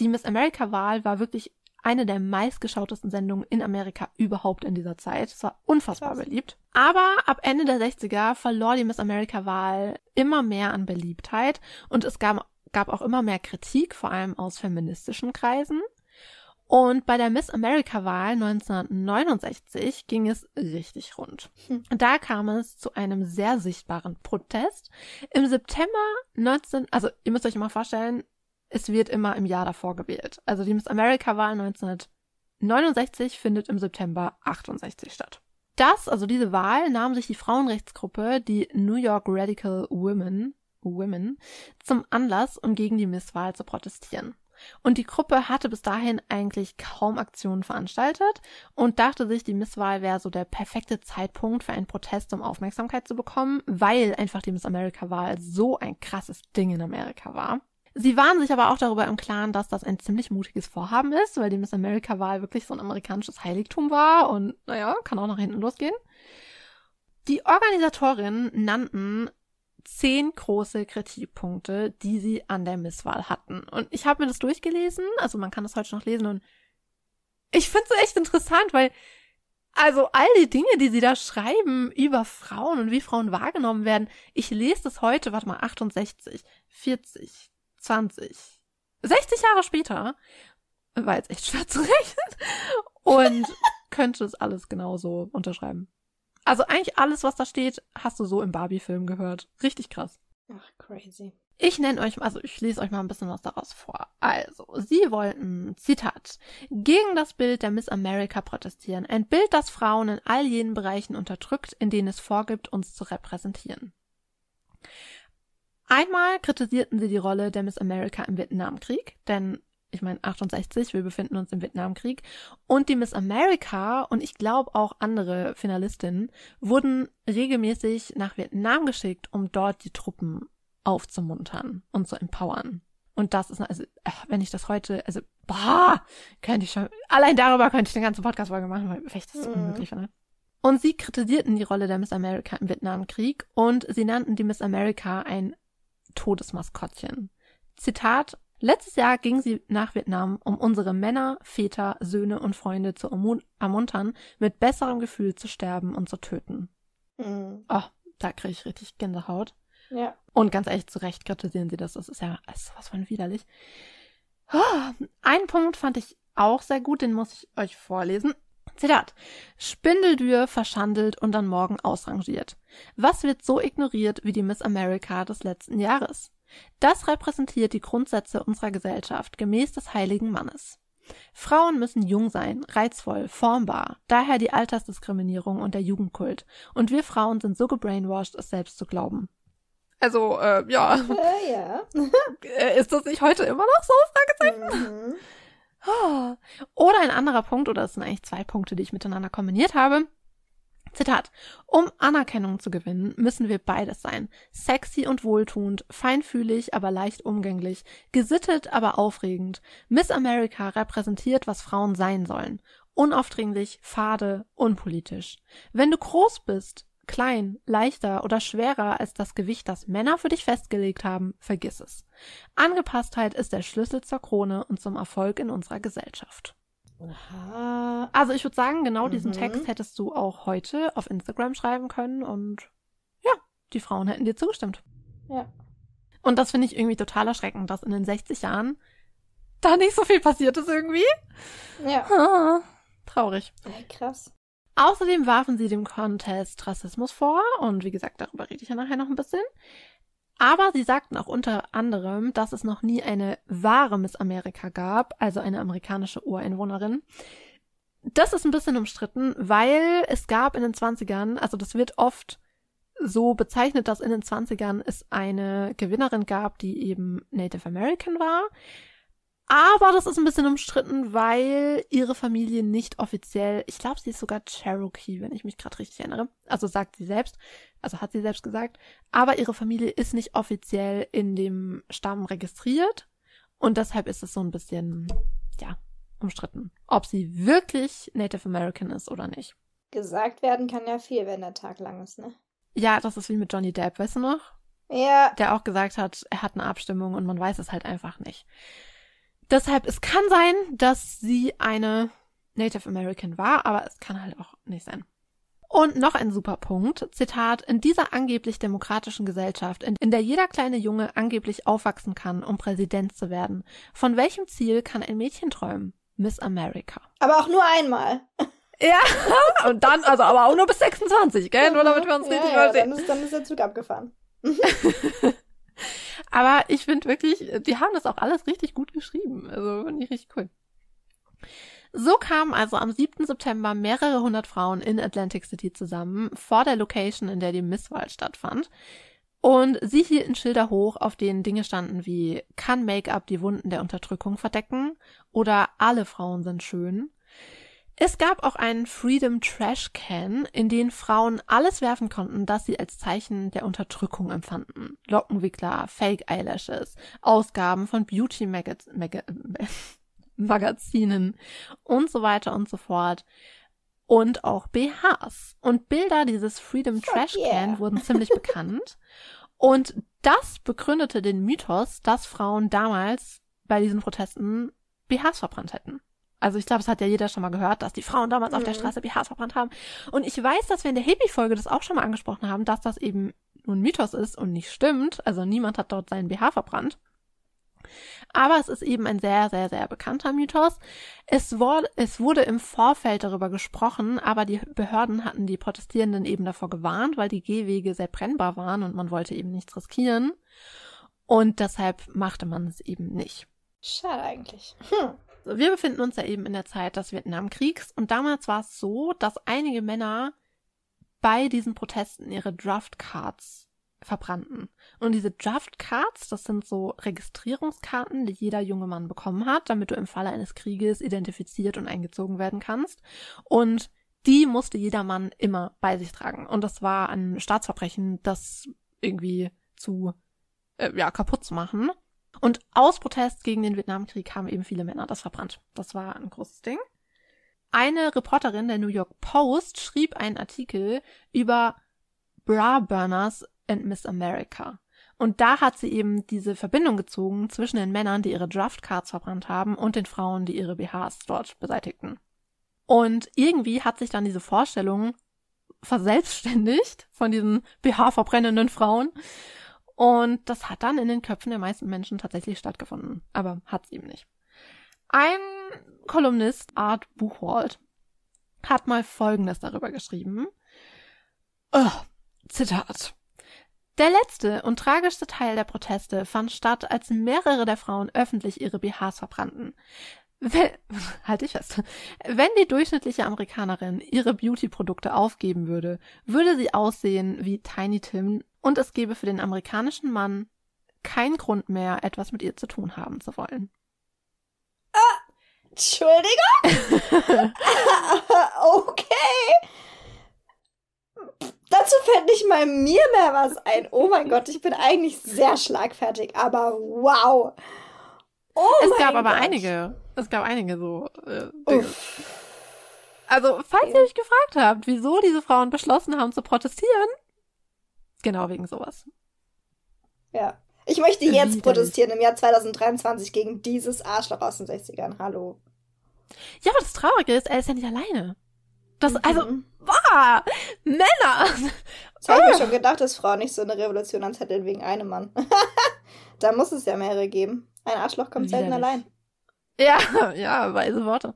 die Miss America-Wahl war wirklich eine der meistgeschautesten Sendungen in Amerika überhaupt in dieser Zeit. Es war unfassbar Krass. beliebt. Aber ab Ende der 60er verlor die Miss America-Wahl immer mehr an Beliebtheit und es gab, gab auch immer mehr Kritik, vor allem aus feministischen Kreisen. Und bei der Miss America-Wahl 1969 ging es richtig rund. Hm. Da kam es zu einem sehr sichtbaren Protest. Im September 19, also ihr müsst euch mal vorstellen, es wird immer im Jahr davor gewählt. Also die Miss America-Wahl 1969 findet im September 68 statt. Das, also diese Wahl, nahm sich die Frauenrechtsgruppe, die New York Radical Women, Women, zum Anlass, um gegen die Misswahl zu protestieren. Und die Gruppe hatte bis dahin eigentlich kaum Aktionen veranstaltet und dachte sich, die Misswahl wäre so der perfekte Zeitpunkt für einen Protest, um Aufmerksamkeit zu bekommen, weil einfach die Miss America-Wahl so ein krasses Ding in Amerika war. Sie waren sich aber auch darüber im Klaren, dass das ein ziemlich mutiges Vorhaben ist, weil die Miss America-Wahl wirklich so ein amerikanisches Heiligtum war und naja, kann auch nach hinten losgehen. Die Organisatorinnen nannten zehn große Kritikpunkte, die sie an der Misswahl hatten. Und ich habe mir das durchgelesen, also man kann das heute noch lesen und ich finde es echt interessant, weil also all die Dinge, die sie da schreiben über Frauen und wie Frauen wahrgenommen werden, ich lese das heute, warte mal, 68, 40, 20, 60 Jahre später, war jetzt echt schwer zu rechnen. und könnte es alles genauso unterschreiben. Also eigentlich alles, was da steht, hast du so im Barbie-Film gehört. Richtig krass. Ach, crazy. Ich nenne euch, also ich lese euch mal ein bisschen was daraus vor. Also, sie wollten, Zitat, gegen das Bild der Miss America protestieren. Ein Bild, das Frauen in all jenen Bereichen unterdrückt, in denen es vorgibt, uns zu repräsentieren. Einmal kritisierten sie die Rolle der Miss America im Vietnamkrieg, denn ich meine 68, wir befinden uns im Vietnamkrieg und die Miss America und ich glaube auch andere Finalistinnen wurden regelmäßig nach Vietnam geschickt, um dort die Truppen aufzumuntern und zu empowern. Und das ist, also, wenn ich das heute, also, boah, könnte ich schon, allein darüber könnte ich den ganzen Podcast-Folge machen, weil vielleicht ist das mhm. unmöglich finde. Und sie kritisierten die Rolle der Miss America im Vietnamkrieg und sie nannten die Miss America ein Todesmaskottchen. Zitat, Letztes Jahr ging sie nach Vietnam, um unsere Männer, Väter, Söhne und Freunde zu ermuntern, mit besserem Gefühl zu sterben und zu töten. Mhm. Oh, da kriege ich richtig Gänsehaut. Ja. Und ganz ehrlich, zu Recht kritisieren sie das. Das ist ja das ist was von widerlich. Oh, einen Punkt fand ich auch sehr gut, den muss ich euch vorlesen. Zitat. Spindeldür verschandelt und dann morgen ausrangiert. Was wird so ignoriert wie die Miss America des letzten Jahres? Das repräsentiert die Grundsätze unserer Gesellschaft gemäß des heiligen Mannes. Frauen müssen jung sein, reizvoll, formbar, daher die Altersdiskriminierung und der Jugendkult. Und wir Frauen sind so gebrainwashed, es selbst zu glauben. Also, äh, ja. Äh, ja. Ist das nicht heute immer noch so? Fragezeichen. Mhm. Oh. Oder ein anderer Punkt, oder es sind eigentlich zwei Punkte, die ich miteinander kombiniert habe. Zitat. Um Anerkennung zu gewinnen, müssen wir beides sein. Sexy und wohltuend, feinfühlig, aber leicht umgänglich, gesittet, aber aufregend. Miss America repräsentiert, was Frauen sein sollen. Unaufdringlich, fade, unpolitisch. Wenn du groß bist, klein, leichter oder schwerer als das Gewicht, das Männer für dich festgelegt haben, vergiss es. Angepasstheit ist der Schlüssel zur Krone und zum Erfolg in unserer Gesellschaft. Aha. Also ich würde sagen, genau mhm. diesen Text hättest du auch heute auf Instagram schreiben können und ja, die Frauen hätten dir zugestimmt. Ja. Und das finde ich irgendwie total erschreckend, dass in den 60 Jahren da nicht so viel passiert ist irgendwie. Ja. Ah, traurig. Ja, krass. Außerdem warfen sie dem Contest Rassismus vor und wie gesagt, darüber rede ich ja nachher noch ein bisschen. Aber sie sagten auch unter anderem, dass es noch nie eine wahre Miss Amerika gab, also eine amerikanische Ureinwohnerin. Das ist ein bisschen umstritten, weil es gab in den 20ern, also das wird oft so bezeichnet, dass in den 20ern es eine Gewinnerin gab, die eben Native American war. Aber das ist ein bisschen umstritten, weil ihre Familie nicht offiziell, ich glaube, sie ist sogar Cherokee, wenn ich mich gerade richtig erinnere. Also sagt sie selbst, also hat sie selbst gesagt. Aber ihre Familie ist nicht offiziell in dem Stamm registriert. Und deshalb ist es so ein bisschen, ja, umstritten, ob sie wirklich Native American ist oder nicht. Gesagt werden kann ja viel, wenn der Tag lang ist, ne? Ja, das ist wie mit Johnny Depp, weißt du noch? Ja. Der auch gesagt hat, er hat eine Abstimmung und man weiß es halt einfach nicht. Deshalb, es kann sein, dass sie eine Native American war, aber es kann halt auch nicht sein. Und noch ein super Punkt, Zitat, in dieser angeblich demokratischen Gesellschaft, in, in, der jeder kleine Junge angeblich aufwachsen kann, um Präsident zu werden, von welchem Ziel kann ein Mädchen träumen? Miss America. Aber auch nur einmal. Ja, und dann, also aber auch nur bis 26, gell? Nur damit wir uns ja, richtig ja, verstehen. Dann ist, dann ist der Zug abgefahren. Aber ich finde wirklich, die haben das auch alles richtig gut geschrieben. Also finde ich richtig cool. So kamen also am 7. September mehrere hundert Frauen in Atlantic City zusammen, vor der Location, in der die Misswahl stattfand. Und sie hielten Schilder hoch, auf denen Dinge standen wie kann Make-up die Wunden der Unterdrückung verdecken oder alle Frauen sind schön. Es gab auch einen Freedom Trash Can, in den Frauen alles werfen konnten, das sie als Zeichen der Unterdrückung empfanden. Lockenwickler, Fake Eyelashes, Ausgaben von Beauty Magaz Mag Magazinen und so weiter und so fort. Und auch BHs. Und Bilder dieses Freedom Trash Can yeah. wurden ziemlich bekannt. Und das begründete den Mythos, dass Frauen damals bei diesen Protesten BHs verbrannt hätten. Also ich glaube, es hat ja jeder schon mal gehört, dass die Frauen damals mhm. auf der mhm. Straße BHs verbrannt haben. Und ich weiß, dass wir in der Hippie-Folge das auch schon mal angesprochen haben, dass das eben nur ein Mythos ist und nicht stimmt. Also niemand hat dort seinen BH verbrannt. Aber es ist eben ein sehr, sehr, sehr bekannter Mythos. Es wurde, es wurde im Vorfeld darüber gesprochen, aber die Behörden hatten die Protestierenden eben davor gewarnt, weil die Gehwege sehr brennbar waren und man wollte eben nichts riskieren. Und deshalb machte man es eben nicht. Schade eigentlich. Hm. Wir befinden uns ja eben in der Zeit des Vietnamkriegs und damals war es so, dass einige Männer bei diesen Protesten ihre Draftcards verbrannten. Und diese Draftcards, das sind so Registrierungskarten, die jeder junge Mann bekommen hat, damit du im Falle eines Krieges identifiziert und eingezogen werden kannst. Und die musste jeder Mann immer bei sich tragen. Und das war ein Staatsverbrechen, das irgendwie zu, äh, ja, kaputt zu machen. Und aus Protest gegen den Vietnamkrieg haben eben viele Männer das verbrannt. Das war ein großes Ding. Eine Reporterin der New York Post schrieb einen Artikel über Bra Burners and Miss America. Und da hat sie eben diese Verbindung gezogen zwischen den Männern, die ihre Draftcards verbrannt haben, und den Frauen, die ihre BHs dort beseitigten. Und irgendwie hat sich dann diese Vorstellung verselbstständigt von diesen BH-verbrennenden Frauen. Und das hat dann in den Köpfen der meisten Menschen tatsächlich stattgefunden. Aber hat es eben nicht. Ein Kolumnist, Art Buchwald, hat mal Folgendes darüber geschrieben. Oh, Zitat. Der letzte und tragischste Teil der Proteste fand statt, als mehrere der Frauen öffentlich ihre BHs verbrannten. Wenn, halt ich fest. Wenn die durchschnittliche Amerikanerin ihre Beauty-Produkte aufgeben würde, würde sie aussehen wie Tiny Tim und es gäbe für den amerikanischen Mann keinen Grund mehr, etwas mit ihr zu tun haben zu wollen. Ah, Entschuldigung? okay. Dazu fällt nicht mal mir mehr was ein. Oh mein Gott, ich bin eigentlich sehr schlagfertig, aber wow. Oh es gab aber Gott. einige. Es gab einige so. Äh, also, falls ihr euch gefragt habt, wieso diese Frauen beschlossen haben zu protestieren, genau wegen sowas. Ja. Ich möchte jetzt Widerlich. protestieren im Jahr 2023 gegen dieses Arschloch aus den 60ern. Hallo. Ja, aber das Traurige ist, er ist ja nicht alleine. Das, mhm. also, boah, Männer! Das habe ich mir schon gedacht, dass Frauen nicht so eine Revolution anzetteln wegen einem Mann. da muss es ja mehrere geben. Ein Arschloch kommt selten allein. Ja, ja, weise Worte.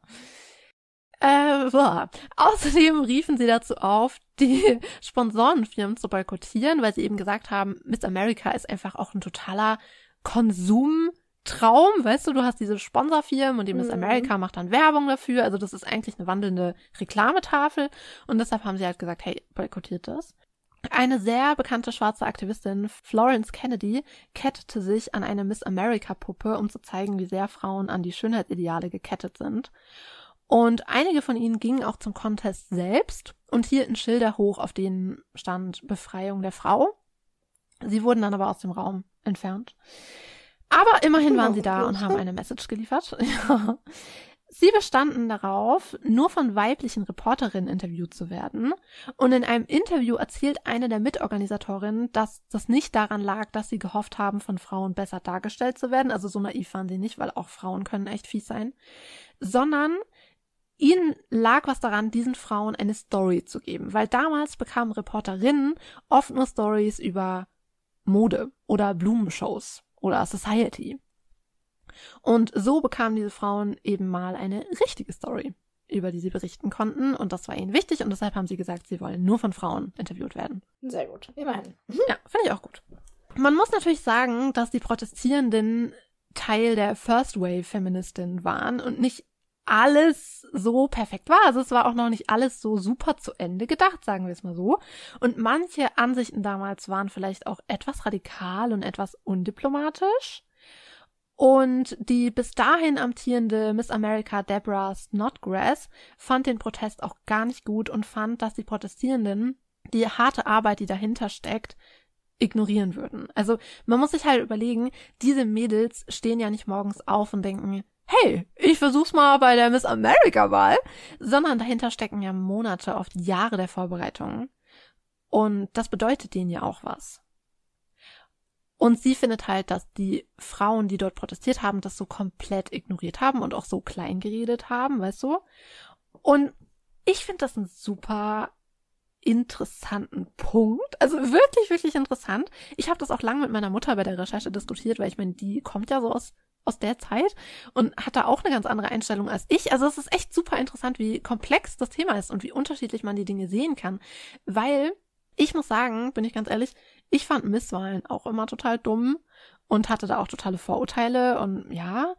Äh, boah. Außerdem riefen sie dazu auf, die Sponsorenfirmen zu boykottieren, weil sie eben gesagt haben, Miss America ist einfach auch ein totaler Konsum Traum, weißt du, du hast diese Sponsorfirmen und die Miss mhm. America macht dann Werbung dafür. Also das ist eigentlich eine wandelnde Reklametafel und deshalb haben sie halt gesagt, hey, boykottiert das. Eine sehr bekannte schwarze Aktivistin, Florence Kennedy, kettete sich an eine Miss America Puppe, um zu zeigen, wie sehr Frauen an die Schönheitsideale gekettet sind. Und einige von ihnen gingen auch zum Contest selbst und hielten Schilder hoch, auf denen stand Befreiung der Frau. Sie wurden dann aber aus dem Raum entfernt. Aber immerhin waren sie da und haben eine Message geliefert. Sie bestanden darauf, nur von weiblichen Reporterinnen interviewt zu werden. Und in einem Interview erzählt eine der Mitorganisatorinnen, dass das nicht daran lag, dass sie gehofft haben, von Frauen besser dargestellt zu werden. Also so naiv waren sie nicht, weil auch Frauen können echt fies sein. Sondern ihnen lag was daran, diesen Frauen eine Story zu geben. Weil damals bekamen Reporterinnen oft nur Stories über Mode oder Blumenshows oder Society. Und so bekamen diese Frauen eben mal eine richtige Story, über die sie berichten konnten. Und das war ihnen wichtig und deshalb haben sie gesagt, sie wollen nur von Frauen interviewt werden. Sehr gut, immerhin. Ja, finde ich auch gut. Man muss natürlich sagen, dass die Protestierenden Teil der First Wave Feministinnen waren und nicht alles so perfekt war. Also es war auch noch nicht alles so super zu Ende gedacht, sagen wir es mal so. Und manche Ansichten damals waren vielleicht auch etwas radikal und etwas undiplomatisch. Und die bis dahin amtierende Miss America Deborah Snodgrass fand den Protest auch gar nicht gut und fand, dass die Protestierenden die harte Arbeit, die dahinter steckt, ignorieren würden. Also man muss sich halt überlegen, diese Mädels stehen ja nicht morgens auf und denken, hey, ich versuch's mal bei der Miss America Wahl, sondern dahinter stecken ja Monate, oft Jahre der Vorbereitung. Und das bedeutet denen ja auch was. Und sie findet halt, dass die Frauen, die dort protestiert haben, das so komplett ignoriert haben und auch so klein geredet haben, weißt du? Und ich finde das einen super interessanten Punkt. Also wirklich, wirklich interessant. Ich habe das auch lange mit meiner Mutter bei der Recherche diskutiert, weil ich meine, die kommt ja so aus aus der Zeit und hat da auch eine ganz andere Einstellung als ich. Also es ist echt super interessant, wie komplex das Thema ist und wie unterschiedlich man die Dinge sehen kann. Weil ich muss sagen, bin ich ganz ehrlich, ich fand Misswahlen auch immer total dumm und hatte da auch totale Vorurteile und ja.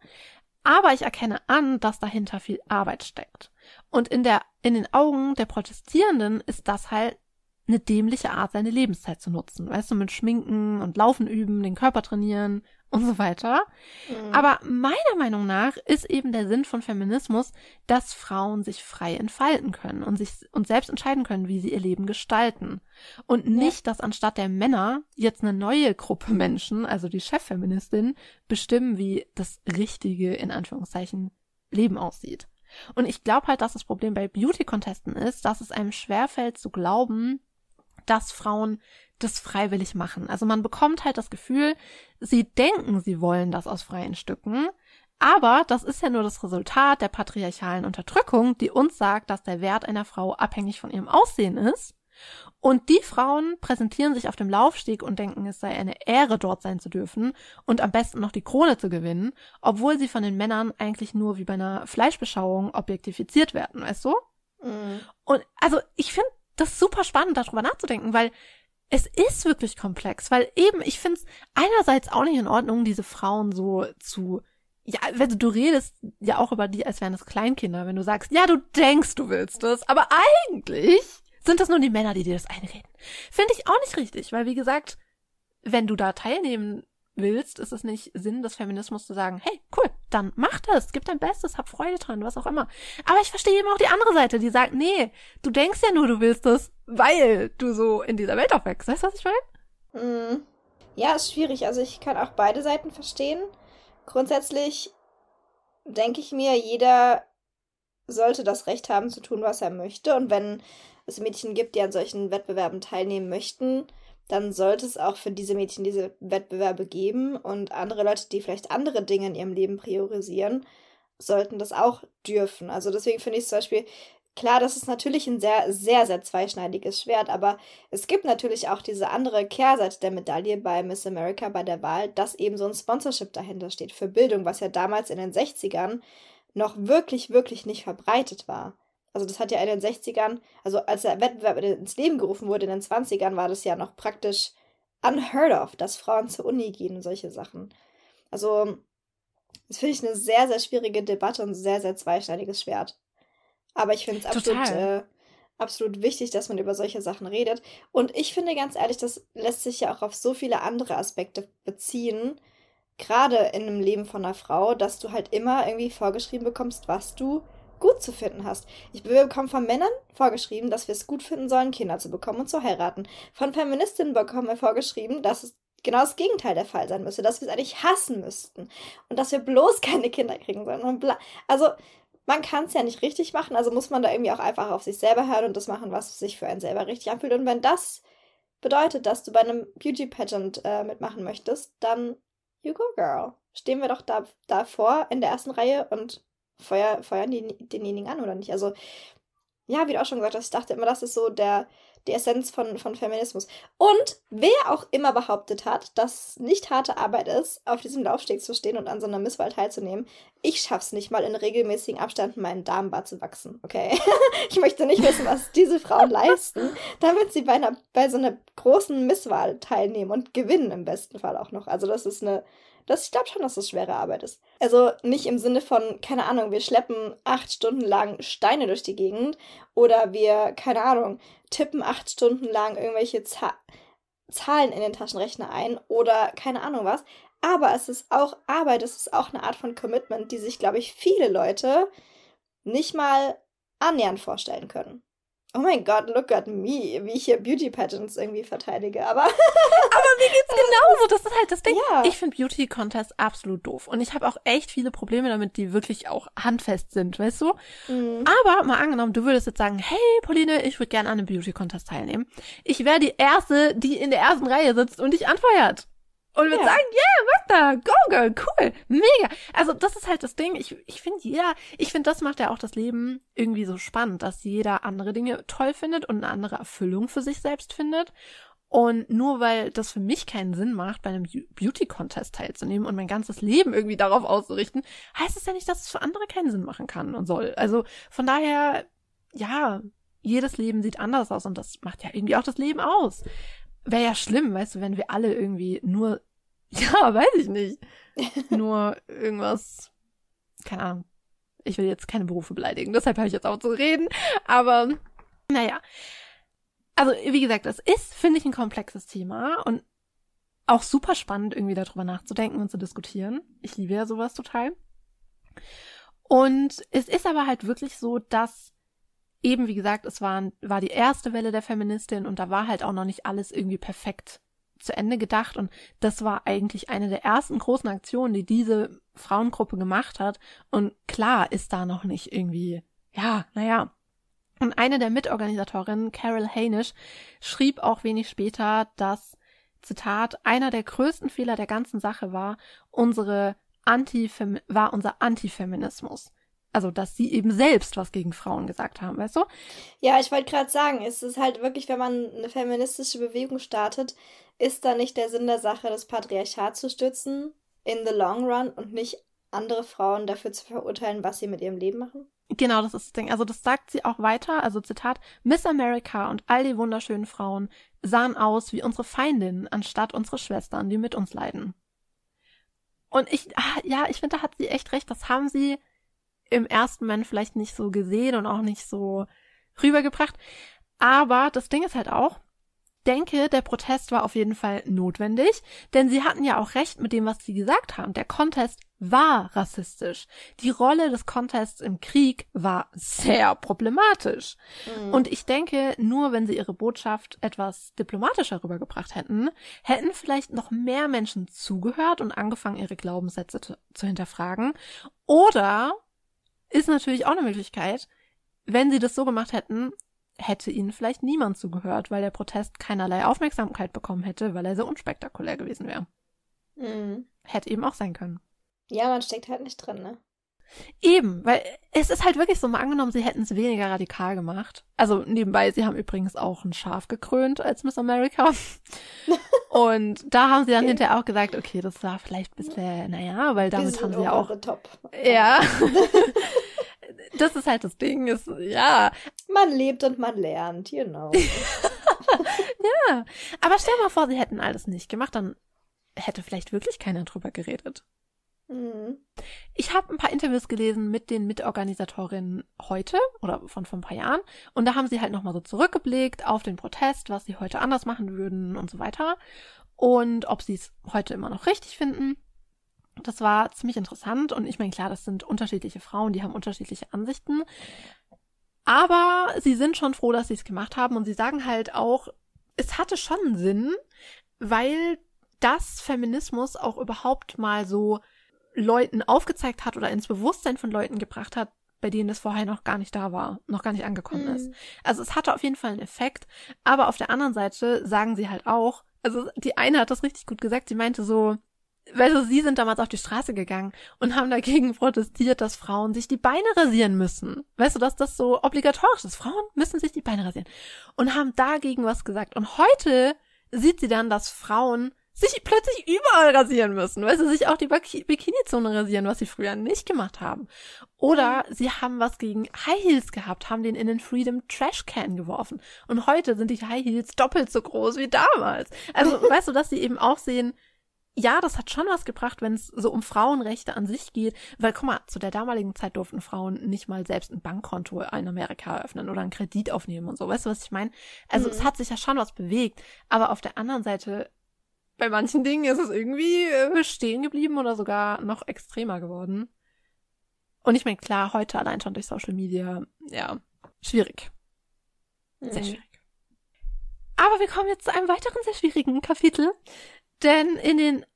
Aber ich erkenne an, dass dahinter viel Arbeit steckt. Und in der, in den Augen der Protestierenden ist das halt eine dämliche Art, seine Lebenszeit zu nutzen. Weißt du, mit Schminken und Laufen üben, den Körper trainieren und so weiter. Mhm. Aber meiner Meinung nach ist eben der Sinn von Feminismus, dass Frauen sich frei entfalten können und sich und selbst entscheiden können, wie sie ihr Leben gestalten. Und nicht, ja. dass anstatt der Männer jetzt eine neue Gruppe Menschen, also die Cheffeministin, bestimmen, wie das richtige, in Anführungszeichen, Leben aussieht. Und ich glaube halt, dass das Problem bei Beauty-Contesten ist, dass es einem schwerfällt zu glauben, dass Frauen das freiwillig machen. Also man bekommt halt das Gefühl, sie denken, sie wollen das aus freien Stücken, aber das ist ja nur das Resultat der patriarchalen Unterdrückung, die uns sagt, dass der Wert einer Frau abhängig von ihrem Aussehen ist. Und die Frauen präsentieren sich auf dem Laufsteg und denken, es sei eine Ehre, dort sein zu dürfen und am besten noch die Krone zu gewinnen, obwohl sie von den Männern eigentlich nur wie bei einer Fleischbeschauung objektifiziert werden, weißt du? Mhm. Und also ich finde das super spannend, darüber nachzudenken, weil es ist wirklich komplex, weil eben, ich finde es einerseits auch nicht in Ordnung, diese Frauen so zu ja, wenn du, redest ja auch über die, als wären es Kleinkinder, wenn du sagst, ja, du denkst, du willst es, aber eigentlich sind das nur die Männer, die dir das einreden. Finde ich auch nicht richtig, weil wie gesagt, wenn du da teilnehmen willst, ist es nicht Sinn des Feminismus zu sagen, hey, cool, dann mach das, gib dein Bestes, hab Freude dran, was auch immer. Aber ich verstehe eben auch die andere Seite, die sagt, nee, du denkst ja nur, du willst das, weil du so in dieser Welt aufwächst. Weißt du, was ich meine? Mm. Ja, ist schwierig. Also ich kann auch beide Seiten verstehen. Grundsätzlich denke ich mir, jeder sollte das Recht haben zu tun, was er möchte. Und wenn es Mädchen gibt, die an solchen Wettbewerben teilnehmen möchten, dann sollte es auch für diese Mädchen diese Wettbewerbe geben und andere Leute, die vielleicht andere Dinge in ihrem Leben priorisieren, sollten das auch dürfen. Also deswegen finde ich zum Beispiel, klar, das ist natürlich ein sehr, sehr, sehr zweischneidiges Schwert, aber es gibt natürlich auch diese andere Kehrseite der Medaille bei Miss America bei der Wahl, dass eben so ein Sponsorship dahinter steht für Bildung, was ja damals in den 60ern noch wirklich, wirklich nicht verbreitet war. Also das hat ja in den 60ern, also als der Wettbewerb ins Leben gerufen wurde in den 20ern, war das ja noch praktisch unheard of, dass Frauen zur Uni gehen und solche Sachen. Also das finde ich eine sehr, sehr schwierige Debatte und ein sehr, sehr zweischneidiges Schwert. Aber ich finde es absolut, äh, absolut wichtig, dass man über solche Sachen redet. Und ich finde ganz ehrlich, das lässt sich ja auch auf so viele andere Aspekte beziehen, gerade in einem Leben von einer Frau, dass du halt immer irgendwie vorgeschrieben bekommst, was du gut zu finden hast. Ich bekomme von Männern vorgeschrieben, dass wir es gut finden sollen, Kinder zu bekommen und zu heiraten. Von Feministinnen bekommen wir vorgeschrieben, dass es genau das Gegenteil der Fall sein müsste, dass wir es eigentlich hassen müssten und dass wir bloß keine Kinder kriegen sollen. Und bla. Also man kann es ja nicht richtig machen, also muss man da irgendwie auch einfach auf sich selber hören und das machen, was sich für einen selber richtig anfühlt. Und wenn das bedeutet, dass du bei einem Beauty Pageant äh, mitmachen möchtest, dann you go girl. Stehen wir doch da davor in der ersten Reihe und feuer, feuern die denjenigen an oder nicht? Also, ja, wie du auch schon gesagt hast, ich dachte immer, das ist so der, die Essenz von, von Feminismus. Und wer auch immer behauptet hat, dass nicht harte Arbeit ist, auf diesem Laufsteg zu stehen und an so einer Misswahl teilzunehmen, ich schaff's nicht mal in regelmäßigen Abständen meinen Darmbart zu wachsen, okay? ich möchte nicht wissen, was diese Frauen leisten, damit sie bei, einer, bei so einer großen Misswahl teilnehmen und gewinnen im besten Fall auch noch. Also das ist eine das, ich glaube schon, dass das schwere Arbeit ist. Also nicht im Sinne von, keine Ahnung, wir schleppen acht Stunden lang Steine durch die Gegend oder wir, keine Ahnung, tippen acht Stunden lang irgendwelche Za Zahlen in den Taschenrechner ein oder keine Ahnung was. Aber es ist auch Arbeit, es ist auch eine Art von Commitment, die sich, glaube ich, viele Leute nicht mal annähernd vorstellen können oh mein Gott, look at me, wie ich hier Beauty Pageants irgendwie verteidige. Aber, aber mir geht's genauso. Das ist halt das Ding. Ja. Ich finde Beauty Contests absolut doof. Und ich habe auch echt viele Probleme damit, die wirklich auch handfest sind, weißt du? Mhm. Aber mal angenommen, du würdest jetzt sagen, hey Pauline, ich würde gerne an einem Beauty Contest teilnehmen. Ich wäre die Erste, die in der ersten Reihe sitzt und dich anfeuert und wird ja. sagen, yeah, mach da, go girl, cool, mega. Also das ist halt das Ding. Ich, ich finde jeder, ich finde, das macht ja auch das Leben irgendwie so spannend, dass jeder andere Dinge toll findet und eine andere Erfüllung für sich selbst findet. Und nur weil das für mich keinen Sinn macht, bei einem Beauty-Contest teilzunehmen und mein ganzes Leben irgendwie darauf auszurichten, heißt es ja nicht, dass es für andere keinen Sinn machen kann und soll. Also von daher, ja, jedes Leben sieht anders aus und das macht ja irgendwie auch das Leben aus. Wäre ja schlimm, weißt du, wenn wir alle irgendwie nur, ja, weiß ich nicht, nur irgendwas, keine Ahnung. Ich will jetzt keine Berufe beleidigen, deshalb habe ich jetzt auch zu reden, aber naja. Also, wie gesagt, das ist, finde ich, ein komplexes Thema und auch super spannend, irgendwie darüber nachzudenken und zu diskutieren. Ich liebe ja sowas total. Und es ist aber halt wirklich so, dass eben, wie gesagt, es war, war die erste Welle der Feministin und da war halt auch noch nicht alles irgendwie perfekt zu Ende gedacht. Und das war eigentlich eine der ersten großen Aktionen, die diese Frauengruppe gemacht hat. Und klar ist da noch nicht irgendwie, ja, naja. Und eine der Mitorganisatorinnen, Carol Hainisch, schrieb auch wenig später, dass, Zitat, einer der größten Fehler der ganzen Sache war, unsere Antifem war unser Antifeminismus also dass sie eben selbst was gegen Frauen gesagt haben, weißt du? Ja, ich wollte gerade sagen, es ist halt wirklich, wenn man eine feministische Bewegung startet, ist da nicht der Sinn der Sache, das Patriarchat zu stützen in the long run und nicht andere Frauen dafür zu verurteilen, was sie mit ihrem Leben machen? Genau, das ist das Ding. Also das sagt sie auch weiter. Also Zitat, Miss America und all die wunderschönen Frauen sahen aus wie unsere Feindinnen, anstatt unsere Schwestern, die mit uns leiden. Und ich, ah, ja, ich finde, da hat sie echt recht. Das haben sie im ersten Moment vielleicht nicht so gesehen und auch nicht so rübergebracht. Aber das Ding ist halt auch, denke, der Protest war auf jeden Fall notwendig, denn sie hatten ja auch recht mit dem, was sie gesagt haben. Der Contest war rassistisch. Die Rolle des Contests im Krieg war sehr problematisch. Mhm. Und ich denke, nur wenn sie ihre Botschaft etwas diplomatischer rübergebracht hätten, hätten vielleicht noch mehr Menschen zugehört und angefangen, ihre Glaubenssätze zu, zu hinterfragen. Oder ist natürlich auch eine Möglichkeit. Wenn sie das so gemacht hätten, hätte ihnen vielleicht niemand zugehört, weil der Protest keinerlei Aufmerksamkeit bekommen hätte, weil er so unspektakulär gewesen wäre. Mhm. Hätte eben auch sein können. Ja, man steckt halt nicht drin, ne? Eben, weil es ist halt wirklich so, mal angenommen, sie hätten es weniger radikal gemacht. Also nebenbei, sie haben übrigens auch ein Schaf gekrönt als Miss America. Und da haben sie dann okay. hinterher auch gesagt, okay, das war vielleicht ein bisschen, naja, weil damit haben sie ja auch. Ja. das ist halt das Ding, ist, ja. Man lebt und man lernt, know. ja. Aber stell mal vor, sie hätten alles nicht gemacht, dann hätte vielleicht wirklich keiner drüber geredet. Mhm. Ich habe ein paar Interviews gelesen mit den Mitorganisatorinnen heute oder von vor ein paar Jahren und da haben sie halt nochmal so zurückgeblickt auf den Protest, was sie heute anders machen würden und so weiter und ob sie es heute immer noch richtig finden. Das war ziemlich interessant und ich meine, klar, das sind unterschiedliche Frauen, die haben unterschiedliche Ansichten. Aber sie sind schon froh, dass sie es gemacht haben und sie sagen halt auch, es hatte schon Sinn, weil das Feminismus auch überhaupt mal so Leuten aufgezeigt hat oder ins Bewusstsein von Leuten gebracht hat, bei denen es vorher noch gar nicht da war, noch gar nicht angekommen mhm. ist. Also es hatte auf jeden Fall einen Effekt, aber auf der anderen Seite sagen sie halt auch, also die eine hat das richtig gut gesagt, sie meinte so, weil du, sie sind damals auf die Straße gegangen und haben dagegen protestiert, dass Frauen sich die Beine rasieren müssen. Weißt du, dass das so obligatorisch ist. Frauen müssen sich die Beine rasieren. Und haben dagegen was gesagt. Und heute sieht sie dann, dass Frauen sich plötzlich überall rasieren müssen, weil sie sich auch die Bikini-Zone rasieren, was sie früher nicht gemacht haben. Oder sie haben was gegen High Heels gehabt, haben den in den Freedom Trash Can geworfen. Und heute sind die High Heels doppelt so groß wie damals. Also, weißt du, dass sie eben auch sehen, ja, das hat schon was gebracht, wenn es so um Frauenrechte an sich geht, weil guck mal, zu der damaligen Zeit durften Frauen nicht mal selbst ein Bankkonto in Amerika eröffnen oder einen Kredit aufnehmen und so. Weißt du, was ich meine? Also mhm. es hat sich ja schon was bewegt, aber auf der anderen Seite bei manchen Dingen ist es irgendwie äh, stehen geblieben oder sogar noch extremer geworden. Und ich meine, klar, heute allein schon durch Social Media, ja, schwierig. Sehr mhm. schwierig. Aber wir kommen jetzt zu einem weiteren sehr schwierigen Kapitel. Denn in den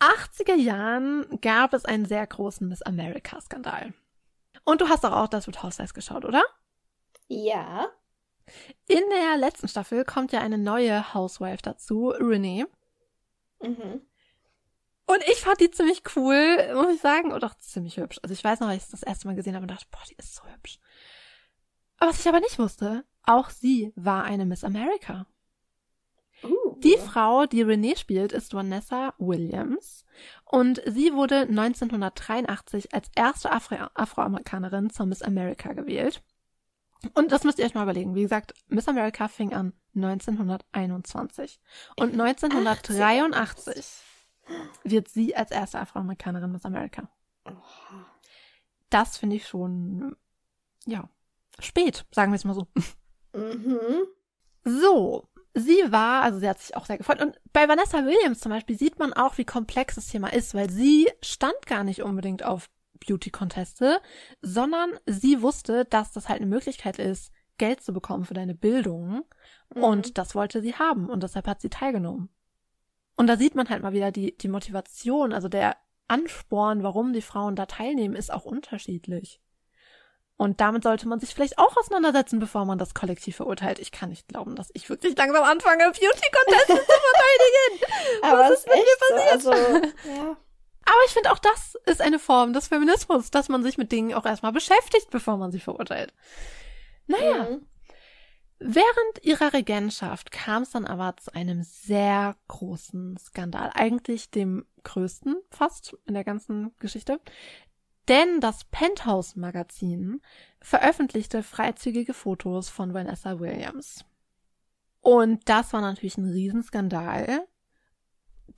80er Jahren gab es einen sehr großen Miss America-Skandal. Und du hast doch auch das With Housewives geschaut, oder? Ja. In der letzten Staffel kommt ja eine neue Housewife dazu, Renee. Mhm. Und ich fand die ziemlich cool, muss ich sagen. Und auch ziemlich hübsch. Also ich weiß noch, als ich das erste Mal gesehen habe und dachte, boah, die ist so hübsch. Aber was ich aber nicht wusste, auch sie war eine Miss America. Uh. Die Frau, die Renee spielt, ist Vanessa Williams und sie wurde 1983 als erste Afro Afroamerikanerin zur Miss America gewählt. Und das müsst ihr euch mal überlegen. Wie gesagt, Miss America fing an 1921 und 1983 wird sie als erste Afroamerikanerin Miss America. Das finde ich schon, ja, spät, sagen wir es mal so. Mhm. So, sie war, also sie hat sich auch sehr gefreut. Und bei Vanessa Williams zum Beispiel sieht man auch, wie komplex das Thema ist, weil sie stand gar nicht unbedingt auf Beauty-Conteste, sondern sie wusste, dass das halt eine Möglichkeit ist, Geld zu bekommen für deine Bildung. Mhm. Und das wollte sie haben und deshalb hat sie teilgenommen. Und da sieht man halt mal wieder die, die Motivation, also der Ansporn, warum die Frauen da teilnehmen, ist auch unterschiedlich. Und damit sollte man sich vielleicht auch auseinandersetzen, bevor man das kollektiv verurteilt. Ich kann nicht glauben, dass ich wirklich langsam anfange, Beauty-Contests zu verteidigen. Aber Was ist ist mit mir so, also, ja. Aber ich finde auch das ist eine Form des Feminismus, dass man sich mit Dingen auch erstmal beschäftigt, bevor man sie verurteilt. Naja, Mhm. während ihrer Regentschaft kam es dann aber zu einem sehr großen Skandal. Eigentlich dem größten fast in der ganzen Geschichte. Denn das Penthouse-Magazin veröffentlichte freizügige Fotos von Vanessa Williams. Und das war natürlich ein Riesenskandal.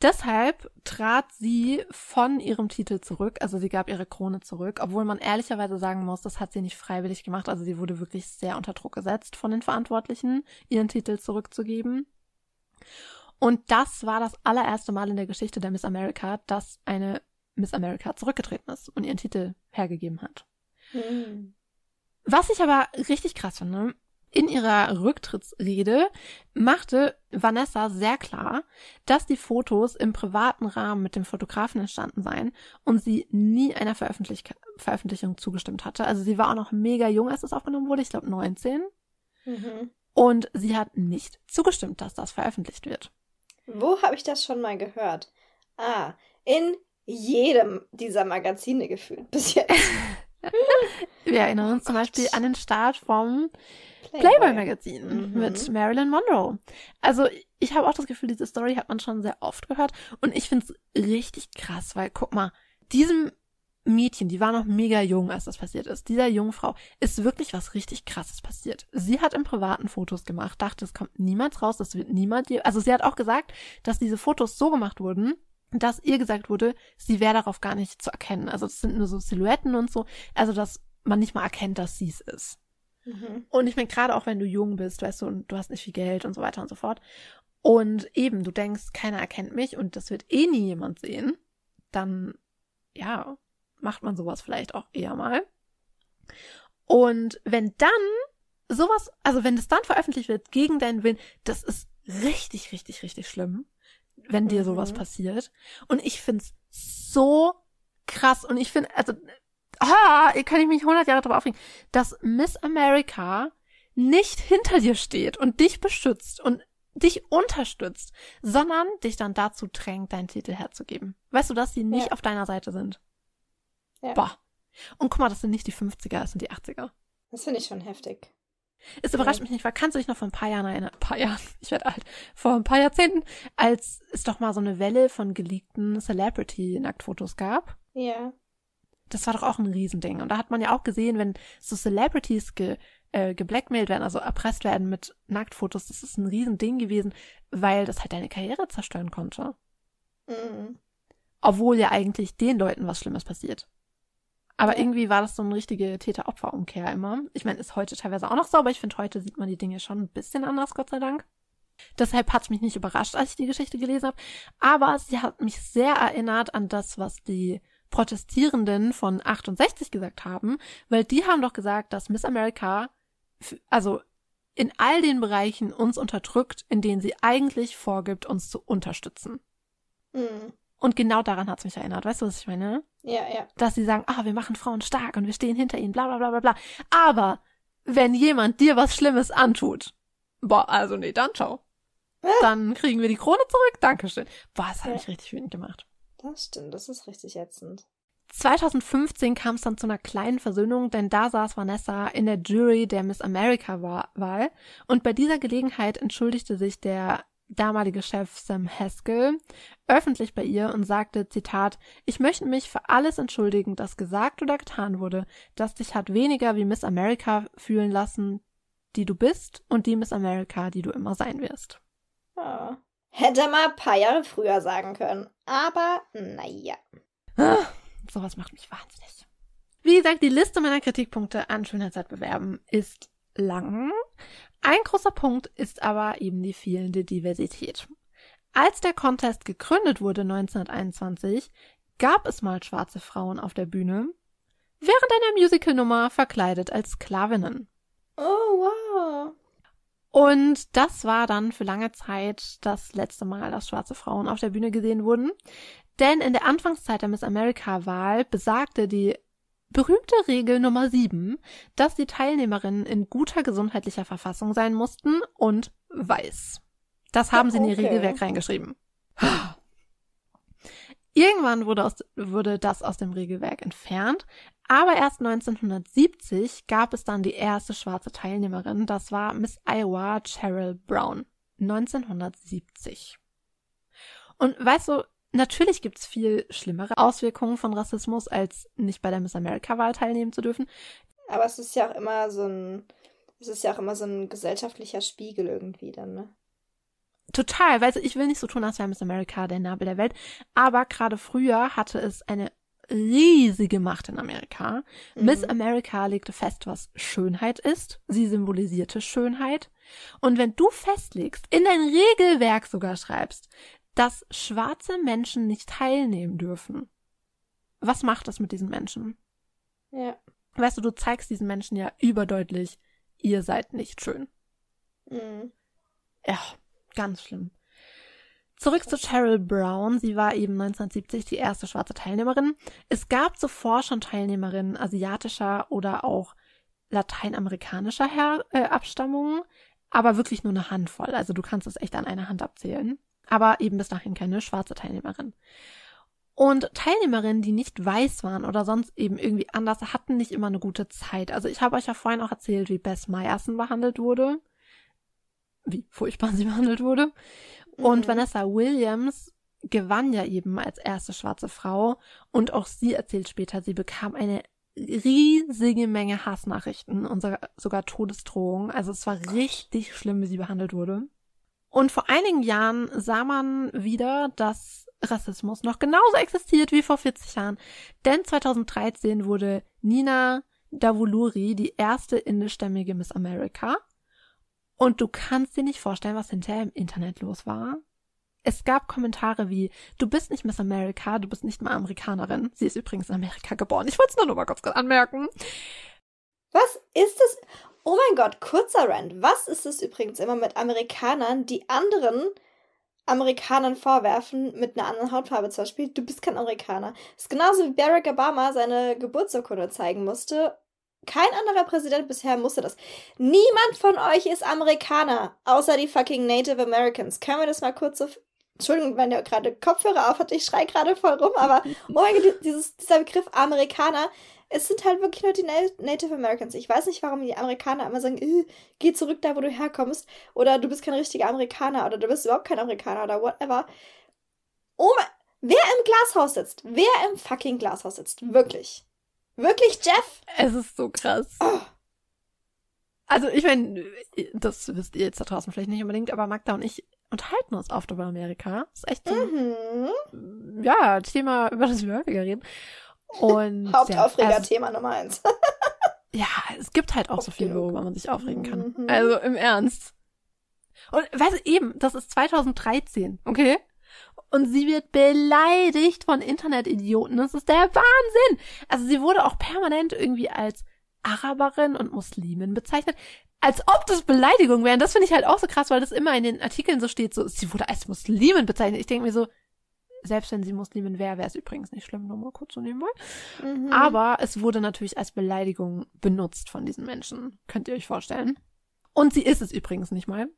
Deshalb trat sie von ihrem Titel zurück, also sie gab ihre Krone zurück, obwohl man ehrlicherweise sagen muss, das hat sie nicht freiwillig gemacht, also sie wurde wirklich sehr unter Druck gesetzt von den Verantwortlichen, ihren Titel zurückzugeben. Und das war das allererste Mal in der Geschichte der Miss America, dass eine Miss America zurückgetreten ist und ihren Titel hergegeben hat. Mhm. Was ich aber richtig krass finde, in ihrer Rücktrittsrede machte Vanessa sehr klar, dass die Fotos im privaten Rahmen mit dem Fotografen entstanden seien und sie nie einer Veröffentlich Veröffentlichung zugestimmt hatte. Also sie war auch noch mega jung, als es aufgenommen wurde, ich glaube 19. Mhm. Und sie hat nicht zugestimmt, dass das veröffentlicht wird. Wo habe ich das schon mal gehört? Ah, in jedem dieser Magazine gefühlt bis jetzt. Wir erinnern Oh uns zum Gott. Beispiel an den Start vom Playboy-Magazin Mhm. mit Marilyn Monroe. Also ich habe auch das Gefühl, diese Story hat man schon sehr oft gehört und ich finde es richtig krass, weil guck mal, diesem Mädchen, die war noch mega jung, als das passiert ist, dieser jungen Frau ist wirklich was richtig krasses passiert. Sie hat im privaten Fotos gemacht, dachte, es kommt niemals raus, das wird niemand, also sie hat auch gesagt, dass diese Fotos so gemacht wurden, dass ihr gesagt wurde, sie wäre darauf gar nicht zu erkennen. Also das sind nur so Silhouetten und so, also dass man nicht mal erkennt, dass sie es ist. Mhm. Und ich meine, gerade auch wenn du jung bist, weißt du, und du hast nicht viel Geld und so weiter und so fort. Und eben, du denkst, keiner erkennt mich und das wird eh nie jemand sehen, dann, ja, macht man sowas vielleicht auch eher mal. Und wenn dann sowas, also wenn das dann veröffentlicht wird gegen deinen Willen, das ist richtig, richtig, richtig schlimm, wenn dir sowas Mhm. passiert. Und ich find's so krass und ich finde, also, ah, kann ich mich 100 Jahre darüber aufregen, dass Miss America nicht hinter dir steht und dich beschützt und dich unterstützt, sondern dich dann dazu drängt, deinen Titel herzugeben. Weißt du, dass sie nicht Ja. auf deiner Seite sind? Ja. Boah. Und guck mal, das sind nicht die 50er, das sind die 80er. Das finde ich schon heftig. Es überrascht mich nicht, weil kannst du dich noch vor ein paar Jahren erinnern, ein paar Jahren, ich werde alt, vor ein paar Jahrzehnten, als es doch mal so eine Welle von geleakten Celebrity-Nacktfotos gab? Ja. Das war doch auch ein Riesending. Und da hat man ja auch gesehen, wenn so Celebrities ge, äh, geblackmailt werden, also erpresst werden mit Nacktfotos, das ist ein Riesending gewesen, weil das halt deine Karriere zerstören konnte. Mhm. Obwohl ja eigentlich den Leuten was Schlimmes passiert. Aber irgendwie war das so eine richtige Täter-Opfer-Umkehr immer. Ich meine, ist heute teilweise auch noch so, aber ich finde, heute sieht man die Dinge schon ein bisschen anders, Gott sei Dank. Deshalb hat es mich nicht überrascht, als ich die Geschichte gelesen habe. Aber sie hat mich sehr erinnert an das, was die Protestierenden von 68 gesagt haben, weil die haben doch gesagt, dass Miss America, also in all den Bereichen uns unterdrückt, in denen sie eigentlich vorgibt, uns zu unterstützen. Mhm. Und genau daran hat es mich erinnert. Weißt du, was ich meine? Ja, ja. dass sie sagen, ah, wir machen Frauen stark und wir stehen hinter ihnen, bla bla bla bla bla. Aber wenn jemand dir was Schlimmes antut, boah, also nee, dann ciao. Dann kriegen wir die Krone zurück, Dankeschön. Boah, das hat Ja. mich richtig wütend gemacht. Das stimmt, das ist richtig ätzend. 2015 kam es dann zu einer kleinen Versöhnung, denn da saß Vanessa in der Jury der Miss America Wa- Wahl und bei dieser Gelegenheit entschuldigte sich der damalige Chef Sam Haskell öffentlich bei ihr und sagte, Zitat, ich möchte mich für alles entschuldigen, das gesagt oder getan wurde, das dich hat weniger wie Miss America fühlen lassen, die du bist und die Miss America, die du immer sein wirst. Oh. Hätte mal ein paar Jahre früher sagen können. Aber naja. Ah, sowas macht mich wahnsinnig. Wie gesagt, die Liste meiner Kritikpunkte an Schönheitswettbewerben ist lang. Ein großer Punkt ist aber eben die fehlende Diversität. Als der Contest gegründet wurde 1921, gab es mal schwarze Frauen auf der Bühne, während einer Musicalnummer verkleidet als Sklavinnen. Oh, wow. Und das war dann für lange Zeit das letzte Mal, dass schwarze Frauen auf der Bühne gesehen wurden. Denn in der Anfangszeit der Miss America-Wahl besagte die berühmte Regel Nummer 7, dass die Teilnehmerinnen in guter gesundheitlicher Verfassung sein mussten und weiß. Das haben sie in ihr Okay. Regelwerk reingeschrieben. Irgendwann wurde, aus, wurde das aus dem Regelwerk entfernt, aber erst 1970 gab es dann die erste schwarze Teilnehmerin. Das war Miss Iowa Cheryl Brown. 1970. Und weißt du, natürlich gibt's viel schlimmere Auswirkungen von Rassismus, als nicht bei der Miss America-Wahl teilnehmen zu dürfen. Aber es ist ja auch immer so ein, es ist ja auch immer so ein gesellschaftlicher Spiegel irgendwie dann, ne? Total, weil ich will nicht so tun, als wäre Miss America der Nabel der Welt, aber gerade früher hatte es eine riesige Macht in Amerika. Mhm. Miss America legte fest, was Schönheit ist. Sie symbolisierte Schönheit. Und wenn du festlegst, in dein Regelwerk sogar schreibst, dass schwarze Menschen nicht teilnehmen dürfen, was macht das mit diesen Menschen? Ja. Weißt du, du zeigst diesen Menschen ja überdeutlich, ihr seid nicht schön. Mhm. Ja, ganz schlimm. Zurück zu Cheryl Brown. Sie war eben 1970 die erste schwarze Teilnehmerin. Es gab zuvor schon Teilnehmerinnen asiatischer oder auch lateinamerikanischer Her äh, Abstammung, aber wirklich nur eine Handvoll. Also du kannst es echt an einer Hand abzählen. Aber eben bis dahin keine schwarze Teilnehmerin. Und Teilnehmerinnen, die nicht weiß waren oder sonst eben irgendwie anders, hatten nicht immer eine gute Zeit. Also ich habe euch ja vorhin auch erzählt, wie Bess Meyerson behandelt wurde. Wie furchtbar sie behandelt wurde. Und Mhm. Vanessa Williams gewann ja eben als erste schwarze Frau. Und auch sie erzählt später, sie bekam eine riesige Menge Hassnachrichten und sogar, sogar Todesdrohungen. Also es war richtig schlimm, wie sie behandelt wurde. Und vor einigen Jahren sah man wieder, dass Rassismus noch genauso existiert wie vor 40 Jahren. Denn 2013 wurde Nina Davuluri die erste indischstämmige Miss America. Und du kannst dir nicht vorstellen, was hinterher im Internet los war. Es gab Kommentare wie, du bist nicht Miss America, du bist nicht mal Amerikanerin. Sie ist übrigens in Amerika geboren. Ich wollte es nur noch mal kurz anmerken. Was ist es? Oh mein Gott, kurzer Rand. Was ist es übrigens immer mit Amerikanern, die anderen Amerikanern vorwerfen, mit einer anderen Hautfarbe zum Beispiel, du bist kein Amerikaner. Das ist genauso wie Barack Obama seine Geburtsurkunde zeigen musste. Kein anderer Präsident bisher musste das. Niemand von euch ist Amerikaner, außer die fucking Native Americans. Können wir das mal kurz so. Entschuldigung, wenn ihr gerade Kopfhörer auf habt, ich schrei gerade voll rum, aber oh mein Gott, dieses, dieser Begriff Amerikaner, es sind halt wirklich nur die Na- Native Americans. Ich weiß nicht, warum die Amerikaner immer sagen, "Äh, geh zurück da, wo du herkommst, oder du bist kein richtiger Amerikaner, oder du bist überhaupt kein Amerikaner, oder whatever. Oh mein, wer im Glashaus sitzt, wer im fucking Glashaus sitzt, wirklich. Wirklich, Jeff? Es ist so krass. Oh. Also ich meine, das wisst ihr jetzt da draußen vielleicht nicht unbedingt, aber Magda und ich unterhalten uns oft über Amerika. Das ist echt so Mhm. ja, Thema, über das wir häufiger reden. Und ja, Hauptaufreger, also, Thema Nummer eins. ja, es gibt halt auch so Oft viel, worüber man sich aufregen kann. Mhm. Also im Ernst. Und weißt du, eben, das ist 2013, okay? Und sie wird beleidigt von Internetidioten. Das ist der Wahnsinn. Also sie wurde auch permanent irgendwie als Araberin und Muslimin bezeichnet. Als ob das Beleidigungen wären. Das finde ich halt auch so krass, weil das immer in den Artikeln so steht, so, sie wurde als Muslimin bezeichnet. Ich denke mir so, selbst wenn sie Muslimin wäre, wäre es übrigens nicht schlimm, nur mal kurz so nebenbei. Mhm. Aber es wurde natürlich als Beleidigung benutzt von diesen Menschen. Könnt ihr euch vorstellen? Und sie ist es übrigens nicht mal.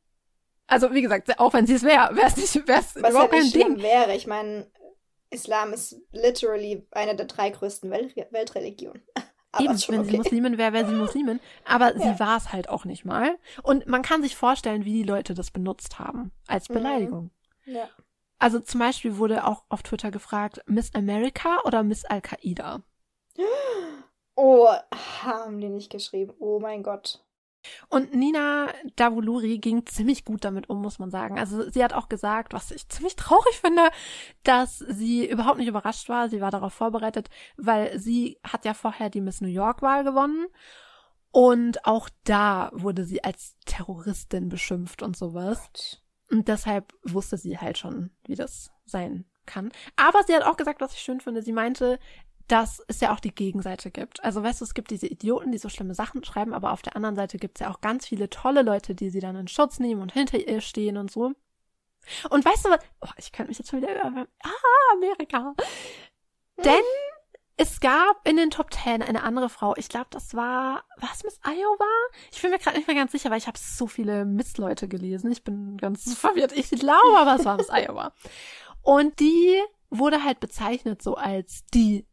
Also, wie gesagt, auch wenn sie es wäre, wäre es nicht, wäre es überhaupt kein Ding. wäre. Ich meine, Islam ist literally eine der drei größten Wel Weltreligionen. Aber Eben, wenn sie okay. Muslimin wäre, wäre sie Muslimin. Aber Ja. sie war es halt auch nicht mal. Und man kann sich vorstellen, wie die Leute das benutzt haben. Als Mhm. Beleidigung. Ja. Also zum Beispiel wurde auch auf Twitter gefragt, Miss America oder Miss Al-Qaida? Oh, haben die nicht geschrieben. Oh mein Gott. Und Nina Davuluri ging ziemlich gut damit um, muss man sagen. Also sie hat auch gesagt, was ich ziemlich traurig finde, dass sie überhaupt nicht überrascht war. Sie war darauf vorbereitet, weil sie hat ja vorher die Miss New York-Wahl gewonnen. Und auch da wurde sie als Terroristin beschimpft und sowas. Und deshalb wusste sie halt schon, wie das sein kann. Aber sie hat auch gesagt, was ich schön finde. Sie meinte, dass es ja auch die Gegenseite gibt. Also weißt du, es gibt diese Idioten, die so schlimme Sachen schreiben, aber auf der anderen Seite gibt es ja auch ganz viele tolle Leute, die sie dann in Schutz nehmen und hinter ihr stehen und so. Und weißt du was? Oh, ich könnte mich jetzt schon wieder über... Ah, Amerika. Denn es gab in den Top Ten eine andere Frau. Ich glaube, das war... Was, Miss Iowa? Ich bin mir gerade nicht mehr ganz sicher, weil ich habe so viele Miss-Leute gelesen. Ich bin ganz verwirrt. Ich glaube, aber es war Miss Iowa. Und die wurde halt bezeichnet so als die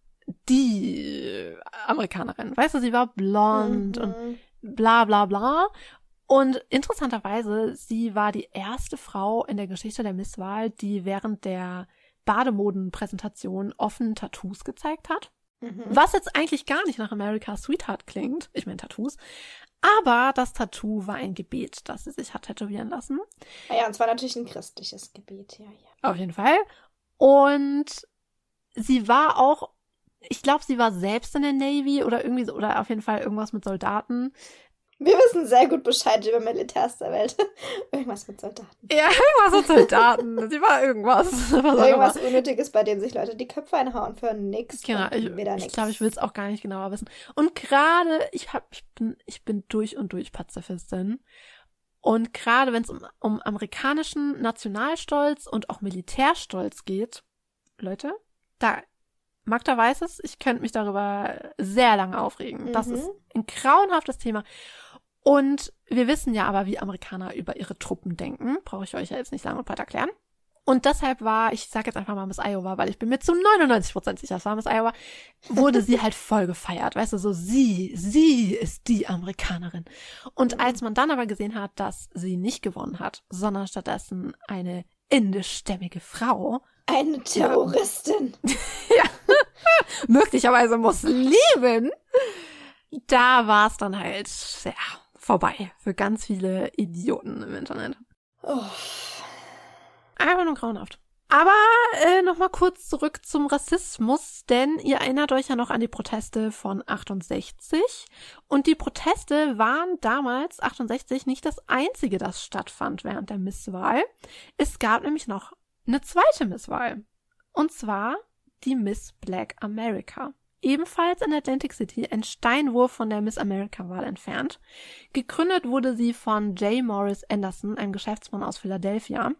die Amerikanerin. Weißt du, sie war blond und Mhm. bla bla bla. Und interessanterweise, sie war die erste Frau in der Geschichte der Misswahl, die während der Bademodenpräsentation offen Tattoos gezeigt hat. Mhm. Was jetzt eigentlich gar nicht nach America's Sweetheart klingt. Ich meine Tattoos. Aber das Tattoo war ein Gebet, das sie sich hat tätowieren lassen. Ah Ja, und zwar natürlich ein christliches Gebet, ja, ja. Auf jeden Fall. Und sie war auch, ich glaube, sie war selbst in der Navy oder irgendwie so, oder auf jeden Fall irgendwas mit Soldaten. Wir wissen sehr gut Bescheid über Militärs der Welt. Irgendwas mit Soldaten. Ja, irgendwas mit Soldaten. sie war irgendwas. Was Irgendwas. Unnötiges, bei dem sich Leute die Köpfe einhauen für nix. Genau, ich, wieder ich nix. glaube, ich will es auch gar nicht genauer wissen. Und gerade, ich hab, ich bin, ich bin durch und durch Pazifistin. Und gerade wenn es um, um amerikanischen Nationalstolz und auch Militärstolz geht, Leute, da, Magda weiß es, ich könnte mich darüber sehr lange aufregen. Das Mhm. ist ein grauenhaftes Thema. Und wir wissen ja aber, wie Amerikaner über ihre Truppen denken. Brauche ich euch ja jetzt nicht lang und breit erklären. Und deshalb war, ich sage jetzt einfach mal Miss Iowa, weil ich bin mir zu 99% sicher, es war Miss Iowa, wurde sie halt voll gefeiert. Weißt du, so sie, sie ist die Amerikanerin. Und als man dann aber gesehen hat, dass sie nicht gewonnen hat, sondern stattdessen eine indischstämmige Frau, Eine Terroristin. möglicherweise Muslimin, da war es dann halt, ja, vorbei für ganz viele Idioten im Internet. Oh. Einfach nur grauenhaft. Aber äh, nochmal kurz zurück zum Rassismus, denn ihr erinnert euch ja noch an die Proteste von 68. Und die Proteste waren damals, 68, nicht das einzige, das stattfand während der Misswahl. Es gab nämlich noch eine zweite Misswahl. Und zwar die Miss Black America. Ebenfalls in Atlantic City, ein Steinwurf von der Miss America-Wahl entfernt. Gegründet wurde sie von J. Morris Anderson, einem Geschäftsmann aus Philadelphia.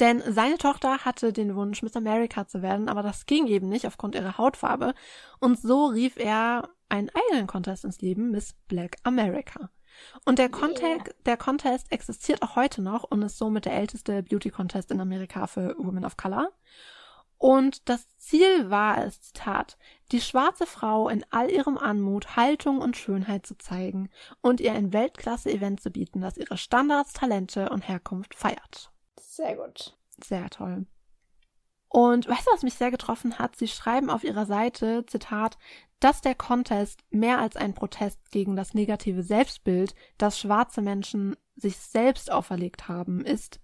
Denn seine Tochter hatte den Wunsch, Miss America zu werden, aber das ging eben nicht aufgrund ihrer Hautfarbe. Und so rief er einen eigenen Contest ins Leben, Miss Black America. Und der, Contest, der Contest existiert auch heute noch und ist somit der älteste Beauty Contest in Amerika für Women of Color. Und das Ziel war es, Zitat, die schwarze Frau in all ihrem Anmut, Haltung und Schönheit zu zeigen und ihr ein Weltklasse-Event zu bieten, das ihre Standards, Talente und Herkunft feiert. Sehr gut. Sehr toll. Und weißt du, was mich sehr getroffen hat? Sie schreiben auf ihrer Seite, Zitat, dass der Contest mehr als ein Protest gegen das negative Selbstbild, das schwarze Menschen sich selbst auferlegt haben, ist,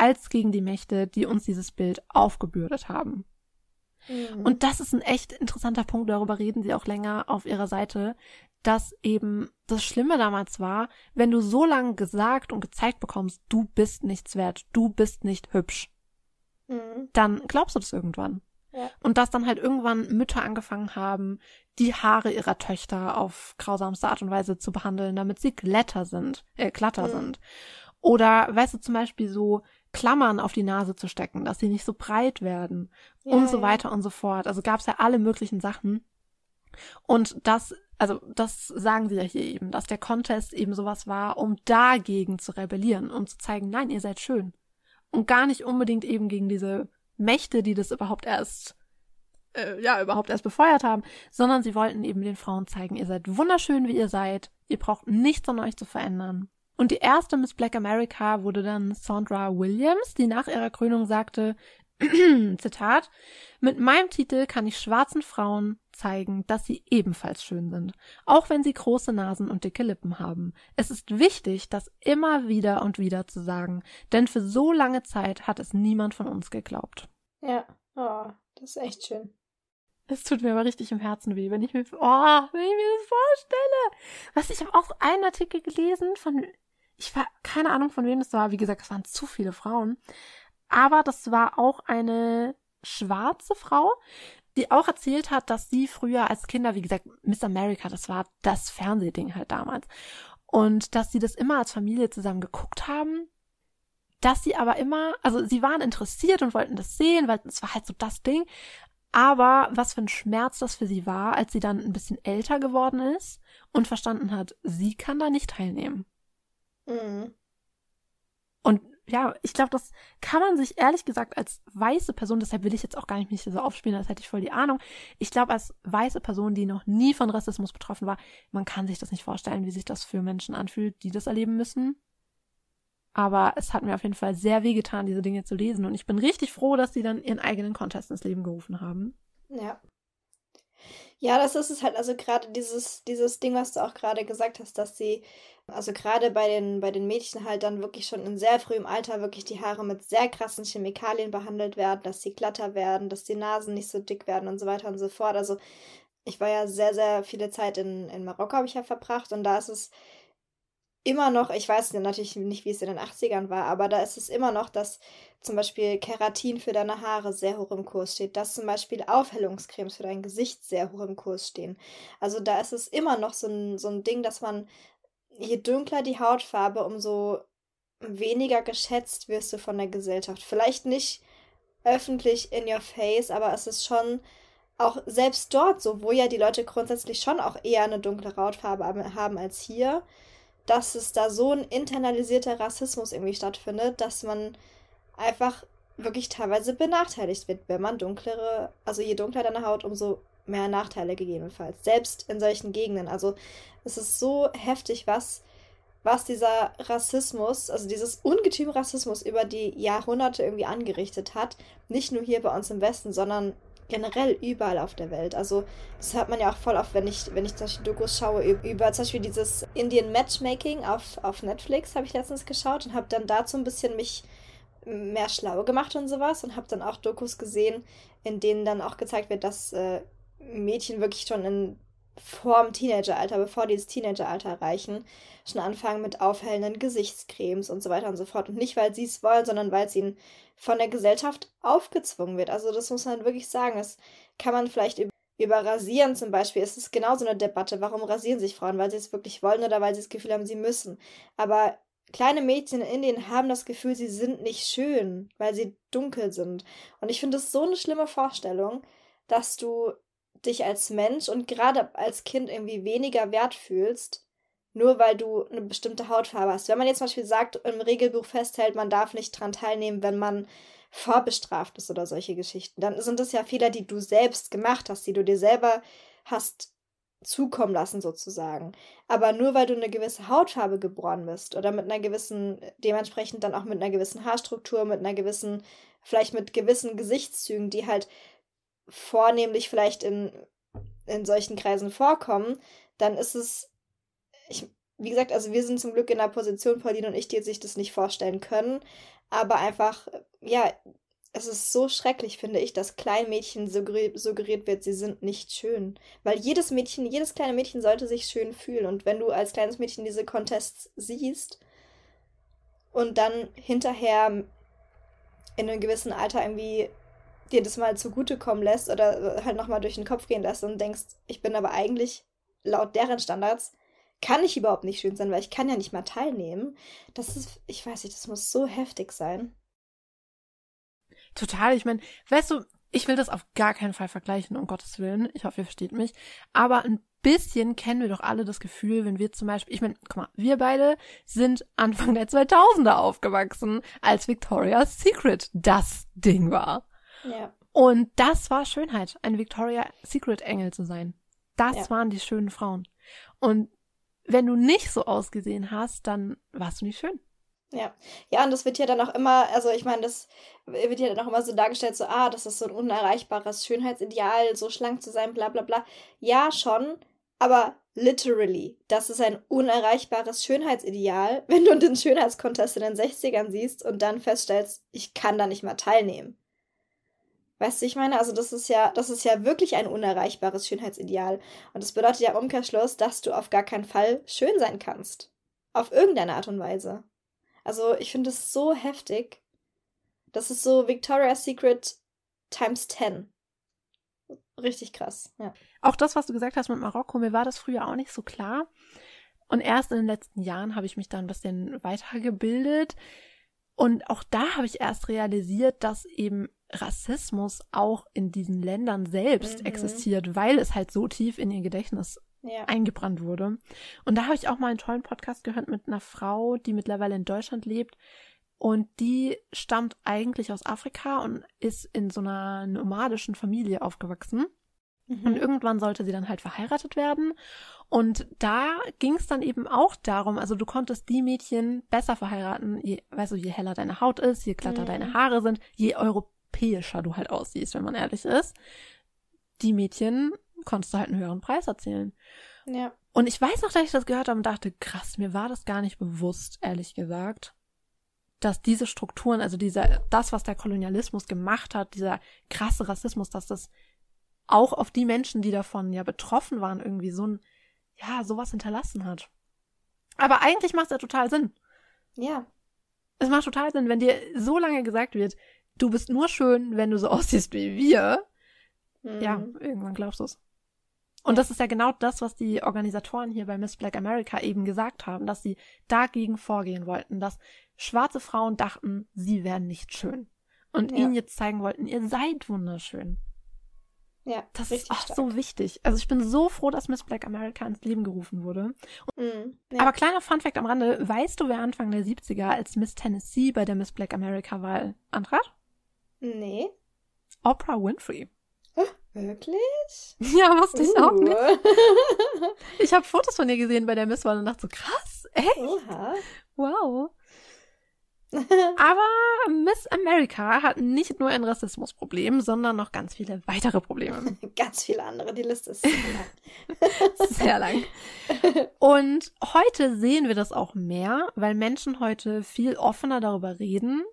als gegen die Mächte, die uns dieses Bild aufgebürdet haben. Mhm. Und das ist ein echt interessanter Punkt, darüber reden sie auch länger auf ihrer Seite, dass eben das Schlimme damals war, wenn du so lange gesagt und gezeigt bekommst, du bist nichts wert, du bist nicht hübsch, Mhm. dann glaubst du das irgendwann. Ja. Und dass dann halt irgendwann Mütter angefangen haben, die Haare ihrer Töchter auf grausamste Art und Weise zu behandeln, damit sie glatter sind, äh, glatter Mhm. sind. Oder, weißt du, zum Beispiel so Klammern auf die Nase zu stecken, dass sie nicht so breit werden Ja, und so ja. weiter und so fort. Also gab's ja alle möglichen Sachen. Und das, also das sagen sie ja hier eben, dass der Contest eben sowas war, um dagegen zu rebellieren, um zu zeigen, nein, ihr seid schön. Und gar nicht unbedingt eben gegen diese Mächte, die das überhaupt erst äh, ja überhaupt erst befeuert haben, sondern sie wollten eben den Frauen zeigen, ihr seid wunderschön, wie ihr seid, ihr braucht nichts an euch zu verändern. Und die erste Miss Black America wurde dann Sandra Williams, die nach ihrer Krönung sagte, Zitat, mit meinem Titel kann ich schwarzen Frauen zeigen, dass sie ebenfalls schön sind, auch wenn sie große Nasen und dicke Lippen haben. Es ist wichtig, das immer wieder und wieder zu sagen, denn für so lange Zeit hat es niemand von uns geglaubt. Ja, oh, das ist echt schön. Es tut mir aber richtig im Herzen weh, wenn ich mir, oh, wenn ich mir das vorstelle. Was, ich habe auch einen Artikel gelesen von, ich war, keine Ahnung von wem es war, wie gesagt, es waren zu viele Frauen, aber das war auch eine schwarze Frau, die auch erzählt hat, dass sie früher als Kinder, wie gesagt, Miss America, das war das Fernsehding halt damals. Und dass sie das immer als Familie zusammen geguckt haben, dass sie aber immer, also sie waren interessiert und wollten das sehen, weil es war halt so das Ding, aber was für ein Schmerz das für sie war, als sie dann ein bisschen älter geworden ist und verstanden hat, sie kann da nicht teilnehmen. Mhm. Und ja, ich glaube, das kann man sich ehrlich gesagt als weiße Person, deshalb will ich jetzt auch gar nicht mich so aufspielen, als hätte ich voll die Ahnung. Ich glaube, als weiße Person, die noch nie von Rassismus betroffen war, man kann sich das nicht vorstellen, wie sich das für Menschen anfühlt, die das erleben müssen. Aber es hat mir auf jeden Fall sehr wehgetan, diese Dinge zu lesen. Und ich bin richtig froh, dass sie dann ihren eigenen Contest ins Leben gerufen haben. Ja. Ja, das ist es halt. Also gerade dieses, dieses Ding, was du auch gerade gesagt hast, dass sie, also gerade bei den, bei den Mädchen halt dann wirklich schon in sehr frühem Alter wirklich die Haare mit sehr krassen Chemikalien behandelt werden, dass sie glatter werden, dass die Nasen nicht so dick werden und so weiter und so fort. Also ich war ja sehr, sehr viele Zeit in, in Marokko, habe ich ja verbracht und da ist es immer noch, ich weiß natürlich nicht, wie es in den 80ern war, aber da ist es immer noch, dass zum Beispiel Keratin für deine Haare sehr hoch im Kurs steht, dass zum Beispiel Aufhellungscremes für dein Gesicht sehr hoch im Kurs stehen. Also da ist es immer noch so ein, so ein Ding, dass man, je dunkler die Hautfarbe, umso weniger geschätzt wirst du von der Gesellschaft. Vielleicht nicht öffentlich in your face, aber es ist schon auch selbst dort so, wo ja die Leute grundsätzlich schon auch eher eine dunkle Hautfarbe haben als hier dass es da so ein internalisierter Rassismus irgendwie stattfindet, dass man einfach wirklich teilweise benachteiligt wird, wenn man dunklere, also je dunkler deine Haut, umso mehr Nachteile gegebenenfalls. Selbst in solchen Gegenden. Also es ist so heftig, was, was dieser Rassismus, also dieses Ungetüm Rassismus über die Jahrhunderte irgendwie angerichtet hat. Nicht nur hier bei uns im Westen, sondern generell überall auf der Welt. Also das hört man ja auch voll oft, wenn ich, wenn ich zum Beispiel Dokus schaue über, über zum Beispiel dieses Indian Matchmaking auf, auf Netflix, habe ich letztens geschaut und habe dann dazu ein bisschen mich mehr schlau gemacht und sowas und habe dann auch Dokus gesehen, in denen dann auch gezeigt wird, dass äh, Mädchen wirklich schon in vorm Teenageralter, bevor die das Teenageralter erreichen, schon anfangen mit aufhellenden Gesichtscremes und so weiter und so fort. Und nicht, weil sie es wollen, sondern weil es ihnen von der Gesellschaft aufgezwungen wird. Also das muss man wirklich sagen. Das kann man vielleicht über, über Rasieren zum Beispiel. Es ist genauso eine Debatte. Warum rasieren sich Frauen? Weil sie es wirklich wollen oder weil sie das Gefühl haben, sie müssen. Aber kleine Mädchen in Indien haben das Gefühl, sie sind nicht schön, weil sie dunkel sind. Und ich finde es so eine schlimme Vorstellung, dass du dich als Mensch und gerade als Kind irgendwie weniger wert fühlst, nur weil du eine bestimmte Hautfarbe hast. Wenn man jetzt zum Beispiel sagt, im Regelbuch festhält, man darf nicht dran teilnehmen, wenn man vorbestraft ist oder solche Geschichten, dann sind das ja Fehler, die du selbst gemacht hast, die du dir selber hast zukommen lassen sozusagen. Aber nur weil du eine gewisse Hautfarbe geboren bist oder mit einer gewissen, dementsprechend dann auch mit einer gewissen Haarstruktur, mit einer gewissen, vielleicht mit gewissen Gesichtszügen, die halt vornehmlich vielleicht in, in solchen Kreisen vorkommen, dann ist es, ich, wie gesagt, also wir sind zum Glück in der Position, Pauline und ich, die sich das nicht vorstellen können, aber einfach, ja, es ist so schrecklich, finde ich, dass Kleinmädchen suggeriert wird, sie sind nicht schön. Weil jedes Mädchen, jedes kleine Mädchen sollte sich schön fühlen. Und wenn du als kleines Mädchen diese Contests siehst und dann hinterher in einem gewissen Alter irgendwie dir das mal zugutekommen lässt oder halt nochmal durch den Kopf gehen lässt und denkst, ich bin aber eigentlich laut deren Standards, kann ich überhaupt nicht schön sein, weil ich kann ja nicht mal teilnehmen. Das ist, ich weiß nicht, das muss so heftig sein. Total, ich meine, weißt du, ich will das auf gar keinen Fall vergleichen, um Gottes Willen. Ich hoffe, ihr versteht mich. Aber ein bisschen kennen wir doch alle das Gefühl, wenn wir zum Beispiel, ich meine, guck mal, wir beide sind Anfang der 2000er aufgewachsen, als Victoria's Secret das Ding war. Ja. Und das war Schönheit, ein Victoria Secret Engel zu sein. Das Ja. waren die schönen Frauen. Und wenn du nicht so ausgesehen hast, dann warst du nicht schön. Ja. Ja, und das wird ja dann auch immer, also ich meine, das wird ja dann auch immer so dargestellt, so, ah, das ist so ein unerreichbares Schönheitsideal, so schlank zu sein, bla bla bla. Ja, schon, aber literally, das ist ein unerreichbares Schönheitsideal, wenn du den Schönheitskontest in den 60ern siehst und dann feststellst, ich kann da nicht mal teilnehmen. Weißt du, ich meine, also das ist ja, das ist ja wirklich ein unerreichbares Schönheitsideal. Und das bedeutet ja im Umkehrschluss, dass du auf gar keinen Fall schön sein kannst. Auf irgendeine Art und Weise. Also ich finde es so heftig. Das ist so Victoria's Secret times 10. Richtig krass, ja. Auch das, was du gesagt hast mit Marokko, mir war das früher auch nicht so klar. Und erst in den letzten Jahren habe ich mich da ein bisschen weitergebildet. Und auch da habe ich erst realisiert, dass eben Rassismus auch in diesen Ländern selbst Mhm. existiert, weil es halt so tief in ihr Gedächtnis Ja. eingebrannt wurde. Und da habe ich auch mal einen tollen Podcast gehört mit einer Frau, die mittlerweile in Deutschland lebt. Und die stammt eigentlich aus Afrika und ist in so einer nomadischen Familie aufgewachsen. Und Mhm. irgendwann sollte sie dann halt verheiratet werden. Und da ging es dann eben auch darum, also du konntest die Mädchen besser verheiraten, je, weißt du, je heller deine Haut ist, je glatter Mhm. deine Haare sind, je europäischer du halt aussiehst, wenn man ehrlich ist. Die Mädchen konntest du halt einen höheren Preis erzählen. Ja. Und ich weiß noch, dass ich das gehört habe und dachte, krass, mir war das gar nicht bewusst, ehrlich gesagt, dass diese Strukturen, also dieser, das, was der Kolonialismus gemacht hat, dieser krasse Rassismus, dass das auch auf die Menschen, die davon ja betroffen waren, irgendwie so ein, ja, sowas hinterlassen hat. Aber eigentlich macht es ja total Sinn. Ja. Es macht total Sinn, wenn dir so lange gesagt wird, du bist nur schön, wenn du so aussiehst wie wir, Mhm. ja, irgendwann glaubst du es. Und das ist ja genau das, was die Organisatoren hier bei Miss Black America eben gesagt haben, dass sie dagegen vorgehen wollten, dass schwarze Frauen dachten, sie wären nicht schön. Und Ja. ihnen jetzt zeigen wollten, ihr seid wunderschön. Ja. Das ist auch stark. so wichtig. Also ich bin so froh, dass Miss Black America ins Leben gerufen wurde. Mhm. Ja. Aber kleiner Funfact am Rande, weißt du, wer Anfang der 70er als Miss Tennessee bei der Miss Black America Wahl antrat? Nee. Oprah Winfrey. Wirklich? Ja, wusste ich auch Uh. nicht. Ich habe Fotos von ihr gesehen bei der Misswahl und dachte so, krass, echt? Oha. Wow. Aber Miss America hat nicht nur ein Rassismusproblem, sondern noch ganz viele weitere Probleme. Ganz viele andere. Die Liste ist sehr lang. Sehr lang. Und heute sehen wir das auch mehr, weil Menschen heute viel offener darüber reden,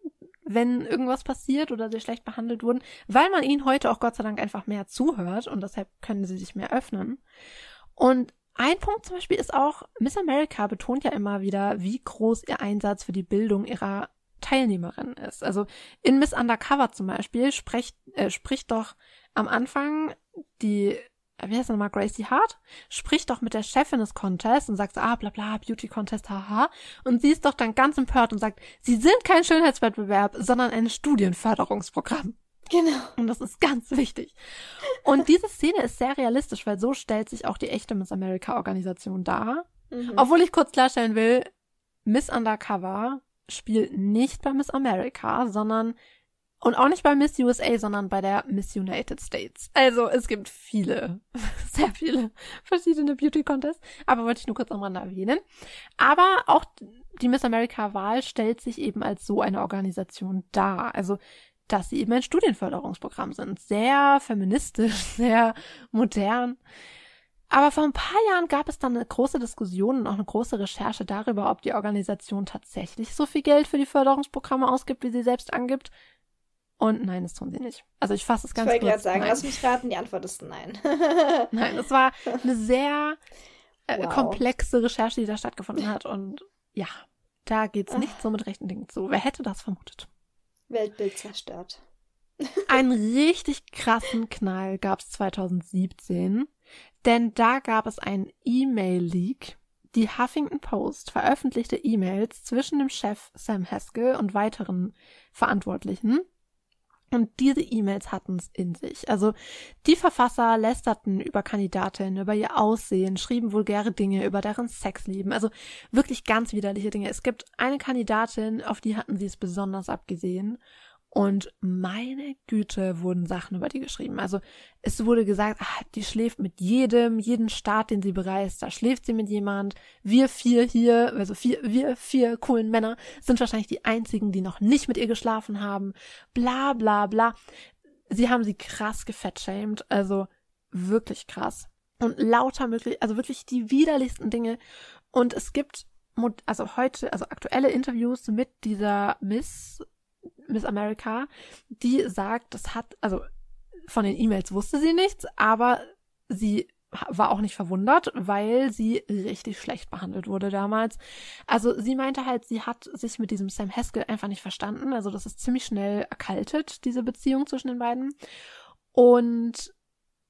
wenn irgendwas passiert oder sie schlecht behandelt wurden, weil man ihnen heute auch Gott sei Dank einfach mehr zuhört und deshalb können sie sich mehr öffnen. Und ein Punkt zum Beispiel ist auch, Miss America betont ja immer wieder, wie groß ihr Einsatz für die Bildung ihrer Teilnehmerinnen ist. Also in Miss Undercover zum Beispiel spricht, äh, spricht doch am Anfang die, wie heißt nochmal, Gracie Hart, spricht doch mit der Chefin des Contests und sagt so, ah, bla bla, Beauty Contest, haha. Und sie ist doch dann ganz empört und sagt, sie sind kein Schönheitswettbewerb, sondern ein Studienförderungsprogramm. Genau. Und das ist ganz wichtig. Und diese Szene ist sehr realistisch, weil so stellt sich auch die echte Miss America Organisation dar. Mhm. Obwohl ich kurz klarstellen will, Miss Undercover spielt nicht bei Miss America, sondern und auch nicht bei Miss USA, sondern bei der Miss United States. Also es gibt viele, sehr viele verschiedene Beauty Contests, aber wollte ich nur kurz am Rande erwähnen. Aber auch die Miss America Wahl stellt sich eben als so eine Organisation dar. Also dass sie eben ein Studienförderungsprogramm sind. Sehr feministisch, sehr modern. Aber vor ein paar Jahren gab es dann eine große Diskussion und auch eine große Recherche darüber, ob die Organisation tatsächlich so viel Geld für die Förderungsprogramme ausgibt, wie sie selbst angibt. Und nein, das tun sie nicht. Also ich fasse es Ich ganz wollte kurz. gerade sagen, nein. lass mich raten, die Antwort ist nein. Nein, es war eine sehr äh, Wow. komplexe Recherche, die da stattgefunden hat. Und ja, da geht's Ah. nicht so mit rechten Dingen zu. Wer hätte das vermutet? Weltbild zerstört. Einen richtig krassen Knall gab es 2017, denn da gab es einen E-Mail-Leak. Die Huffington Post veröffentlichte E-Mails zwischen dem Chef Sam Haskell und weiteren Verantwortlichen. Und diese E-Mails hatten es in sich. Also die Verfasser lästerten über Kandidatinnen, über ihr Aussehen, schrieben vulgäre Dinge über deren Sexleben. Also wirklich ganz widerliche Dinge. Es gibt eine Kandidatin, auf die hatten sie es besonders abgesehen. Und meine Güte wurden Sachen über die geschrieben. Also es wurde gesagt, ach, die schläft mit jedem, jeden Staat, den sie bereist, da schläft sie mit jemand. Wir vier hier, also vier, wir vier coolen Männer sind wahrscheinlich die einzigen, die noch nicht mit ihr geschlafen haben. Bla bla bla. Sie haben sie krass gefettshamed, also wirklich krass. Und lauter möglich, also wirklich die widerlichsten Dinge. Und es gibt also heute, also aktuelle Interviews mit dieser Miss Miss America, die sagt, das hat, also von den E-Mails wusste sie nichts, aber sie war auch nicht verwundert, weil sie richtig schlecht behandelt wurde damals. Also sie meinte halt, sie hat sich mit diesem Sam Haskell einfach nicht verstanden. Also das ist ziemlich schnell erkaltet, diese Beziehung zwischen den beiden. Und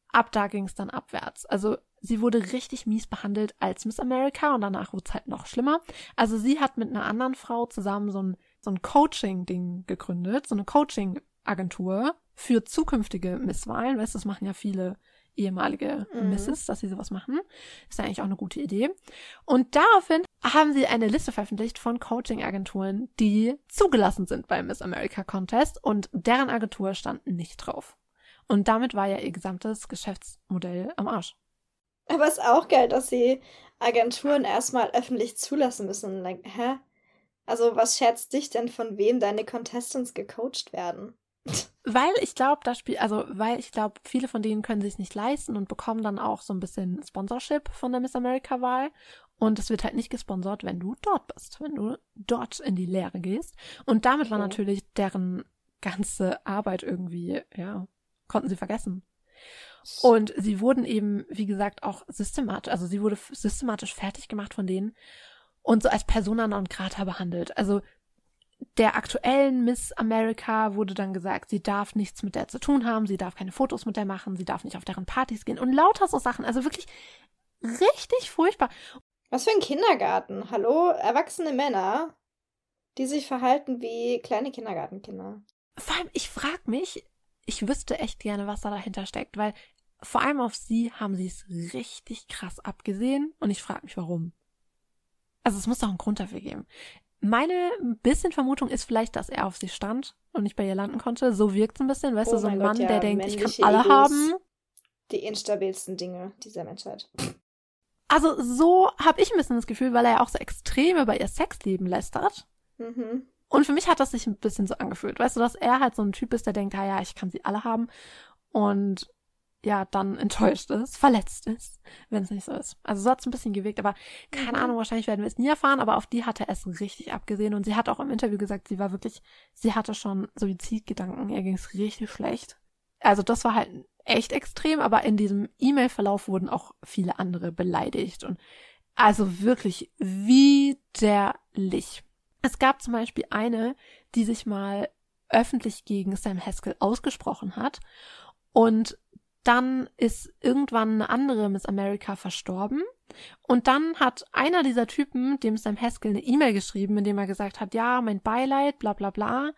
ab da ging es dann abwärts. Also sie wurde richtig mies behandelt als Miss America und danach wurde es halt noch schlimmer. Also sie hat mit einer anderen Frau zusammen so ein so ein Coaching-Ding gegründet, so eine Coaching-Agentur für zukünftige Misswahlen. Weißt du, das machen ja viele ehemalige mhm. Misses, dass sie sowas machen. Ist ja eigentlich auch eine gute Idee. Und daraufhin haben sie eine Liste veröffentlicht von Coaching-Agenturen, die zugelassen sind beim Miss America Contest und deren Agentur stand nicht drauf. Und damit war ja ihr gesamtes Geschäftsmodell am Arsch. Aber es ist auch geil, dass sie Agenturen erstmal öffentlich zulassen müssen. Like, hä? Also, was schätzt dich denn, von wem deine Contestants gecoacht werden? Weil ich glaube, das Spiel, also weil ich glaube, viele von denen können sich nicht leisten und bekommen dann auch so ein bisschen Sponsorship von der Miss America Wahl. Und es wird halt nicht gesponsert, wenn du dort bist, wenn du dort in die Lehre gehst. Und damit war okay. natürlich deren ganze Arbeit irgendwie, ja, konnten sie vergessen. Und sie wurden eben, wie gesagt, auch systematisch, also sie wurde systematisch fertig gemacht von denen und so als Persona non grata behandelt. Also der aktuellen Miss America wurde dann gesagt, sie darf nichts mit der zu tun haben, sie darf keine Fotos mit der machen, sie darf nicht auf deren Partys gehen und lauter so Sachen. Also wirklich richtig furchtbar. Was für ein Kindergarten? Hallo, erwachsene Männer, die sich verhalten wie kleine Kindergartenkinder. Vor allem, ich frag mich, ich wüsste echt gerne, was da dahinter steckt, weil vor allem auf sie haben sie es richtig krass abgesehen und ich frage mich, warum. Also es muss doch einen Grund dafür geben. Meine bisschen Vermutung ist vielleicht, dass er auf sie stand und nicht bei ihr landen konnte. So wirkt es ein bisschen, weißt oh du, so ein Mann, ja, der denkt, ich kann alle Egos, haben. Die instabilsten Dinge dieser Menschheit. Also so habe ich ein bisschen das Gefühl, weil er ja auch so extrem über ihr Sexleben lästert. Mhm. Und für mich hat das sich ein bisschen so angefühlt. Weißt du, dass er halt so ein Typ ist, der denkt, ah ja, ich kann sie alle haben. Und ja dann enttäuscht ist, verletzt ist, wenn es nicht so ist. Also so hat es ein bisschen gewirkt, aber keine mhm. Ahnung, wahrscheinlich werden wir es nie erfahren, aber auf die hatte es richtig abgesehen und sie hat auch im Interview gesagt, sie war wirklich, sie hatte schon Suizidgedanken, ihr ging es richtig schlecht. Also das war halt echt extrem, aber in diesem E-Mail-Verlauf wurden auch viele andere beleidigt und also wirklich widerlich. Es gab zum Beispiel eine, die sich mal öffentlich gegen Sam Haskell ausgesprochen hat und dann ist irgendwann eine andere Miss America verstorben. Und dann hat einer dieser Typen dem Sam Haskell eine E-Mail geschrieben, in dem er gesagt hat, ja, mein Beileid, bla bla bla.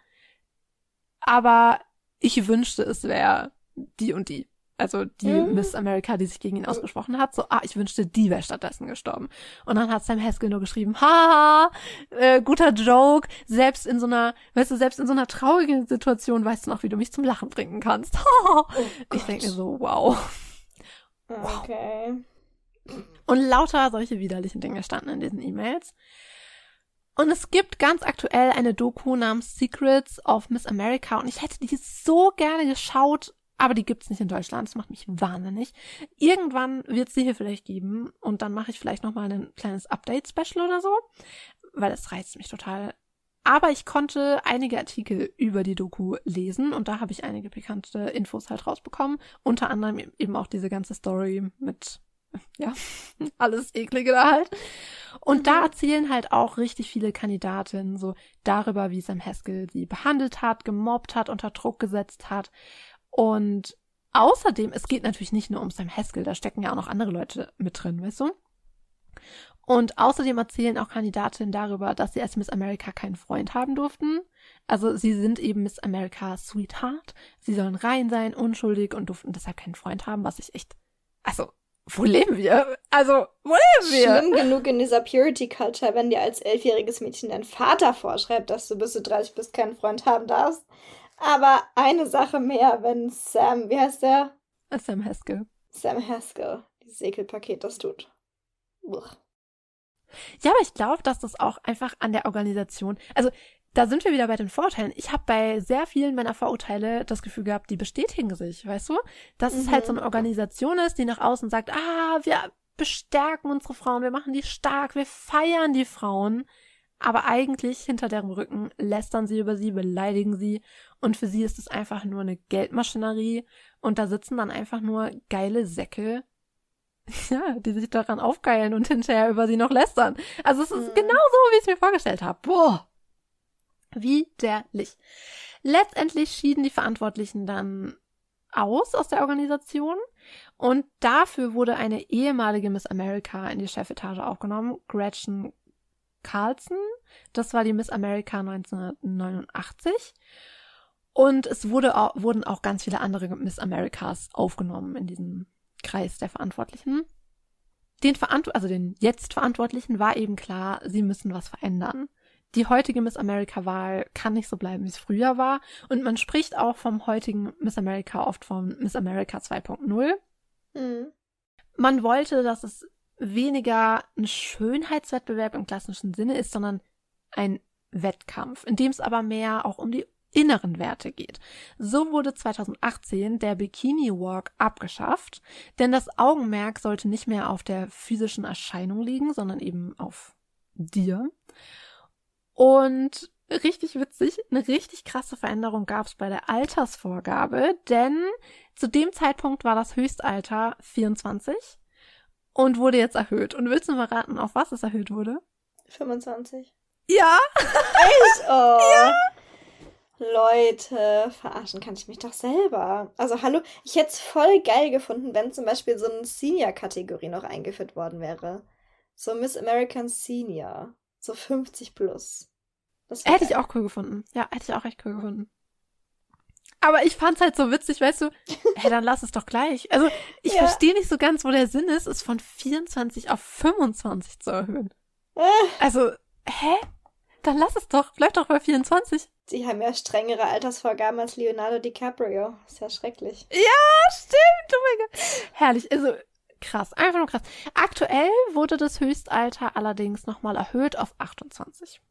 Aber ich wünschte, es wäre die und die. Also die mhm. Miss America, die sich gegen ihn ausgesprochen hat, so, ah, ich wünschte, die wäre stattdessen gestorben. Und dann hat Sam Haskell nur geschrieben, haha, äh, guter Joke, selbst in so einer, weißt du, selbst in so einer traurigen Situation weißt du noch, wie du mich zum Lachen bringen kannst. oh ich denke mir so, wow. wow. Okay. Und lauter solche widerlichen Dinge standen in diesen E-Mails. Und es gibt ganz aktuell eine Doku namens Secrets of Miss America und ich hätte die so gerne geschaut, aber die gibt's nicht in Deutschland. Das macht mich wahnsinnig. Irgendwann wird sie hier vielleicht geben und dann mache ich vielleicht noch mal ein kleines Update-Special oder so, weil es reizt mich total. Aber ich konnte einige Artikel über die Doku lesen und da habe ich einige pikante Infos halt rausbekommen. Unter anderem eben auch diese ganze Story mit, ja, alles Eklige da halt. Und mhm. da erzählen halt auch richtig viele Kandidatinnen so darüber, wie Sam Haskell sie behandelt hat, gemobbt hat, unter Druck gesetzt hat und außerdem, es geht natürlich nicht nur um Sam Haskell, da stecken ja auch noch andere Leute mit drin, weißt du? Und außerdem erzählen auch Kandidatinnen darüber, dass sie als Miss America keinen Freund haben durften. Also sie sind eben Miss America Sweetheart. Sie sollen rein sein, unschuldig und durften deshalb keinen Freund haben, was ich echt. Also, wo leben wir? Also, wo leben wir? Schlimm genug in dieser Purity Culture, wenn dir als elfjähriges Mädchen dein Vater vorschreibt, dass du bis du 30 bist keinen Freund haben darfst. Aber eine Sache mehr, wenn Sam, wie heißt der? Sam Haskell. Sam Haskell, dieses Ekelpaket das tut. Uch. Ja, aber ich glaube, dass das auch einfach an der Organisation, also da sind wir wieder bei den Vorurteilen. Ich habe bei sehr vielen meiner Vorurteile das Gefühl gehabt, die bestätigen sich, weißt du? Dass mhm. es halt so eine Organisation ist, die nach außen sagt, ah, wir bestärken unsere Frauen, wir machen die stark, wir feiern die Frauen. Aber eigentlich hinter deren Rücken lästern sie über sie, beleidigen sie. Und für sie ist es einfach nur eine Geldmaschinerie. Und da sitzen dann einfach nur geile Säcke, ja, die sich daran aufgeilen und hinterher über sie noch lästern. Also es ist mhm. genau so, wie ich es mir vorgestellt habe. Boah. Widerlich. Letztendlich schieden die Verantwortlichen dann aus aus der Organisation und dafür wurde eine ehemalige Miss America in die Chefetage aufgenommen, Gretchen Carlson. Das war die Miss America 1989. Und es wurde auch, wurden auch ganz viele andere Miss Americas aufgenommen in diesem Kreis der Verantwortlichen. Den Verantw also den jetzt Verantwortlichen war eben klar, sie müssen was verändern. Die heutige Miss America-Wahl kann nicht so bleiben, wie es früher war. Und man spricht auch vom heutigen Miss America oft vom Miss America 2.0. Mhm. Man wollte, dass es weniger ein Schönheitswettbewerb im klassischen Sinne ist, sondern ein Wettkampf, in dem es aber mehr auch um die inneren Werte geht. So wurde 2018 der Bikini Walk abgeschafft, denn das Augenmerk sollte nicht mehr auf der physischen Erscheinung liegen, sondern eben auf dir. Und richtig witzig, eine richtig krasse Veränderung gab es bei der Altersvorgabe, denn zu dem Zeitpunkt war das Höchstalter 24 und wurde jetzt erhöht. Und willst du mal raten, auf was es erhöht wurde? 25. Ja. Echt? Oh. Ja. Leute, verarschen kann ich mich doch selber. Also hallo, ich hätte es voll geil gefunden, wenn zum Beispiel so eine Senior-Kategorie noch eingeführt worden wäre. So Miss American Senior. So 50 plus. Hätte ich auch cool gefunden. Ja, hätte ich auch echt cool gefunden. Aber ich fand's halt so witzig, weißt du, hä, dann lass es doch gleich. Also, ich ja. verstehe nicht so ganz, wo der Sinn ist, es von 24 auf 25 zu erhöhen. Äh. Also, hä? Dann lass es doch. Bleib doch bei 24. Die haben ja strengere Altersvorgaben als Leonardo DiCaprio. Ist ja schrecklich. Ja, stimmt. Oh mein Gott. Herrlich. Also, krass. Einfach nur krass. Aktuell wurde das Höchstalter allerdings nochmal erhöht auf 28.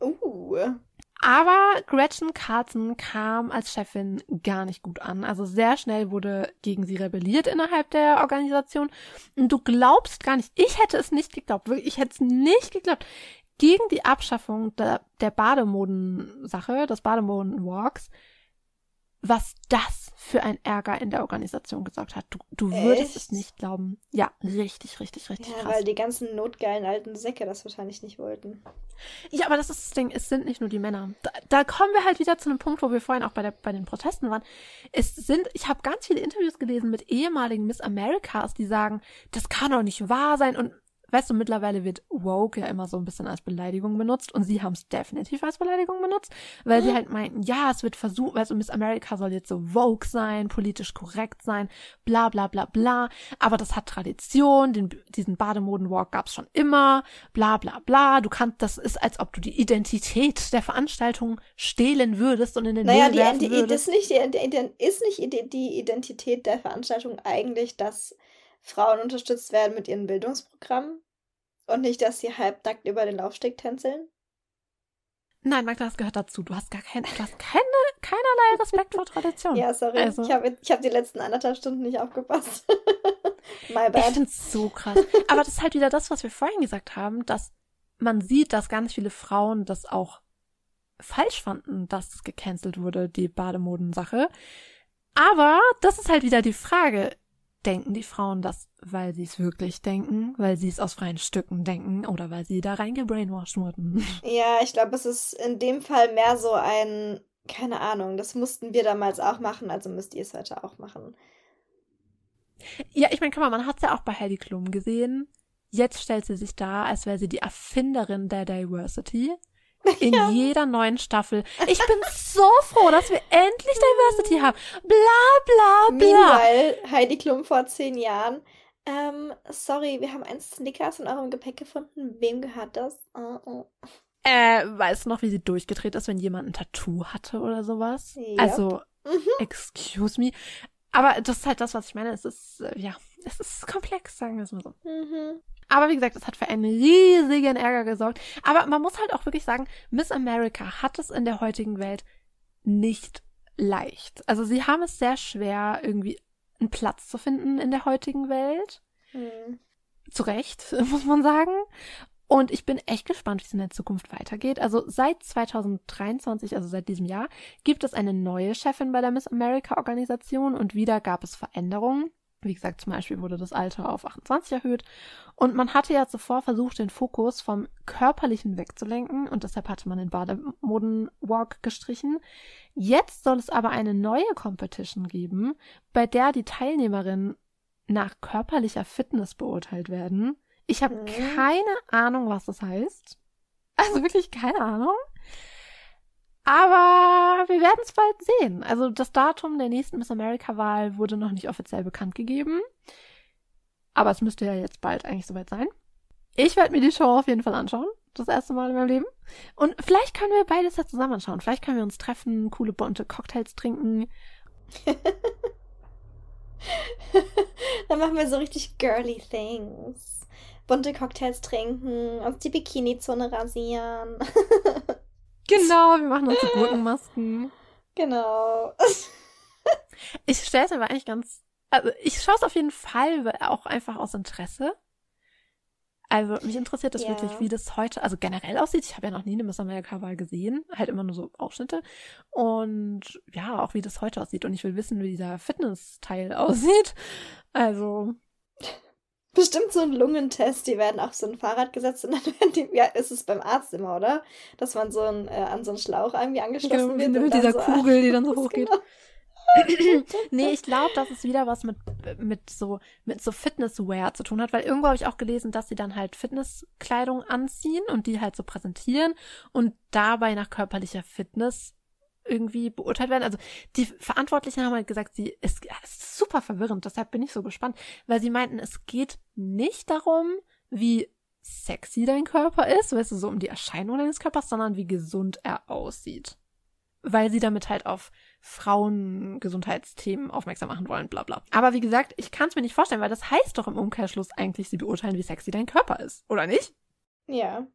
Uh. Aber Gretchen Carlson kam als Chefin gar nicht gut an. Also sehr schnell wurde gegen sie rebelliert innerhalb der Organisation. Und du glaubst gar nicht, ich hätte es nicht geglaubt, ich hätte es nicht geglaubt gegen die Abschaffung der, der Bademodensache, des Bademodenwalks, was das für ein Ärger in der Organisation gesorgt hat. Du, du würdest es nicht glauben. Ja, richtig, richtig, richtig ja, krass. weil die ganzen notgeilen alten Säcke das wahrscheinlich nicht wollten. Ja, aber das ist das Ding, es sind nicht nur die Männer. Da, da kommen wir halt wieder zu einem Punkt, wo wir vorhin auch bei, der, bei den Protesten waren. Es sind, ich habe ganz viele Interviews gelesen mit ehemaligen Miss Americas, die sagen, das kann doch nicht wahr sein und Weißt du, mittlerweile wird woke ja immer so ein bisschen als Beleidigung benutzt und sie haben es definitiv als Beleidigung benutzt, weil sie halt meinten, ja, es wird versucht, weißt du, Miss America soll jetzt so woke sein, politisch korrekt sein, bla bla bla bla, aber das hat Tradition, den, diesen Bademodenwalk gab's schon immer, bla bla bla, du kannst, das ist, als ob du die Identität der Veranstaltung stehlen würdest und in den naja, Müll werfen die, würdest. Ist nicht, die, ist nicht die Identität der Veranstaltung eigentlich, dass Frauen unterstützt werden mit ihren Bildungsprogrammen? Und nicht, dass sie halbnackt über den Laufsteg tänzeln? Nein, Magda, das gehört dazu. Du hast gar kein, du hast keine, keinerlei Respekt vor Tradition. Ja, sorry. Also. Ich habe ich hab die letzten anderthalb Stunden nicht aufgepasst. My bad. Ich find's so krass. Aber das ist halt wieder das, was wir vorhin gesagt haben, dass man sieht, dass ganz viele Frauen das auch falsch fanden, dass es gecancelt wurde, die Bademodensache. Aber das ist halt wieder die Frage denken die Frauen das, weil sie es wirklich denken, weil sie es aus freien Stücken denken oder weil sie da reingebrainwashed wurden. Ja, ich glaube, es ist in dem Fall mehr so ein, keine Ahnung, das mussten wir damals auch machen, also müsst ihr es heute auch machen. Ja, ich meine, guck mal, man hat es ja auch bei Heidi Klum gesehen. Jetzt stellt sie sich da, als wäre sie die Erfinderin der Diversity in ja. jeder neuen Staffel. Ich bin so froh, dass wir endlich Diversity haben. Bla bla bla. Meanwhile, Heidi Klum vor zehn Jahren. Ähm, sorry, wir haben einen Snickers in eurem Gepäck gefunden. Wem gehört das? Oh, oh. Äh, weißt du noch, wie sie durchgedreht ist, wenn jemand ein Tattoo hatte oder sowas? Ja. Also, Mhm. excuse me. Aber das ist halt das, was ich meine. Es ist, äh, ja, es ist komplex, sagen wir es mal so. Mhm. Aber wie gesagt, es hat für einen riesigen Ärger gesorgt. Aber man muss halt auch wirklich sagen, Miss America hat es in der heutigen Welt nicht leicht. Also sie haben es sehr schwer, irgendwie einen Platz zu finden in der heutigen Welt. Mhm. Zu Recht, muss man sagen. Und ich bin echt gespannt, wie es in der Zukunft weitergeht. Also seit 2023, also seit diesem Jahr, gibt es eine neue Chefin bei der Miss America Organisation und wieder gab es Veränderungen. Wie gesagt, zum Beispiel wurde das Alter auf 28 erhöht. Und man hatte ja zuvor versucht, den Fokus vom Körperlichen wegzulenken und deshalb hatte man den Bademodenwalk gestrichen. Jetzt soll es aber eine neue Competition geben, bei der die Teilnehmerinnen nach körperlicher Fitness beurteilt werden. Ich habe Mhm. keine Ahnung, was das heißt. Also wirklich keine Ahnung. Aber wir werden es bald sehen. Also das Datum der nächsten Miss America-Wahl wurde noch nicht offiziell bekannt gegeben. Aber es müsste ja jetzt bald eigentlich soweit sein. Ich werde mir die Show auf jeden Fall anschauen. Das erste Mal in meinem Leben. Und vielleicht können wir beides ja zusammen anschauen. Vielleicht können wir uns treffen, coole bunte Cocktails trinken. Dann machen wir so richtig girly things. Bunte Cocktails trinken, uns die Bikini-Zone rasieren. Genau, wir machen uns die Gurkenmasken. genau. Ich stelle es mir aber eigentlich ganz. Also ich schaue es auf jeden Fall, weil auch einfach aus Interesse. Also mich interessiert das Ja. wirklich, wie das heute, also generell aussieht. Ich habe ja noch nie eine Miss America-Wahl gesehen, halt immer nur so Ausschnitte. Und ja, auch wie das heute aussieht. Und ich will wissen, wie dieser Fitness-Teil aussieht. Also, Bestimmt so ein Lungentest, die werden auf so ein Fahrrad gesetzt und dann werden die, ja, ist es beim Arzt immer, oder? Dass man so ein, äh, an so einen Schlauch irgendwie angeschlossen genau, wird. mit dieser so, Kugel, die dann so Genau. hochgeht. nee, ich glaube, dass es wieder was mit, mit so, mit so Fitnesswear zu tun hat, weil irgendwo habe ich auch gelesen, dass sie dann halt Fitnesskleidung anziehen und die halt so präsentieren und dabei nach körperlicher Fitness irgendwie beurteilt werden. Also die Verantwortlichen haben halt gesagt, sie es ist super verwirrend, deshalb bin ich so gespannt, weil sie meinten, es geht nicht darum, wie sexy dein Körper ist, weißt du, so um die Erscheinung deines Körpers, sondern wie gesund er aussieht. Weil sie damit halt auf Frauengesundheitsthemen aufmerksam machen wollen, bla bla. Aber wie gesagt, ich kann es mir nicht vorstellen, weil das heißt doch im Umkehrschluss eigentlich, sie beurteilen, wie sexy dein Körper ist, oder nicht? Ja.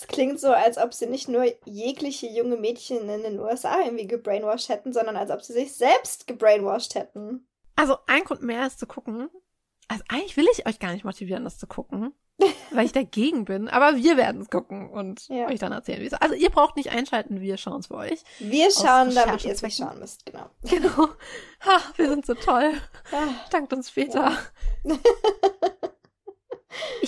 Es klingt so, als ob sie nicht nur jegliche junge Mädchen in den USA irgendwie gebrainwashed hätten, sondern als ob sie sich selbst gebrainwashed hätten. Also ein Grund mehr ist zu gucken. Also eigentlich will ich euch gar nicht motivieren, das zu gucken, weil ich dagegen bin. Aber wir werden es gucken und Ja. euch dann erzählen, wie es Also ihr braucht nicht einschalten, wir schauen es für euch. Wir schauen, damit ihr es nicht schauen müsst, genau. Genau. Ha, wir sind so toll. Ah, Dankt uns später.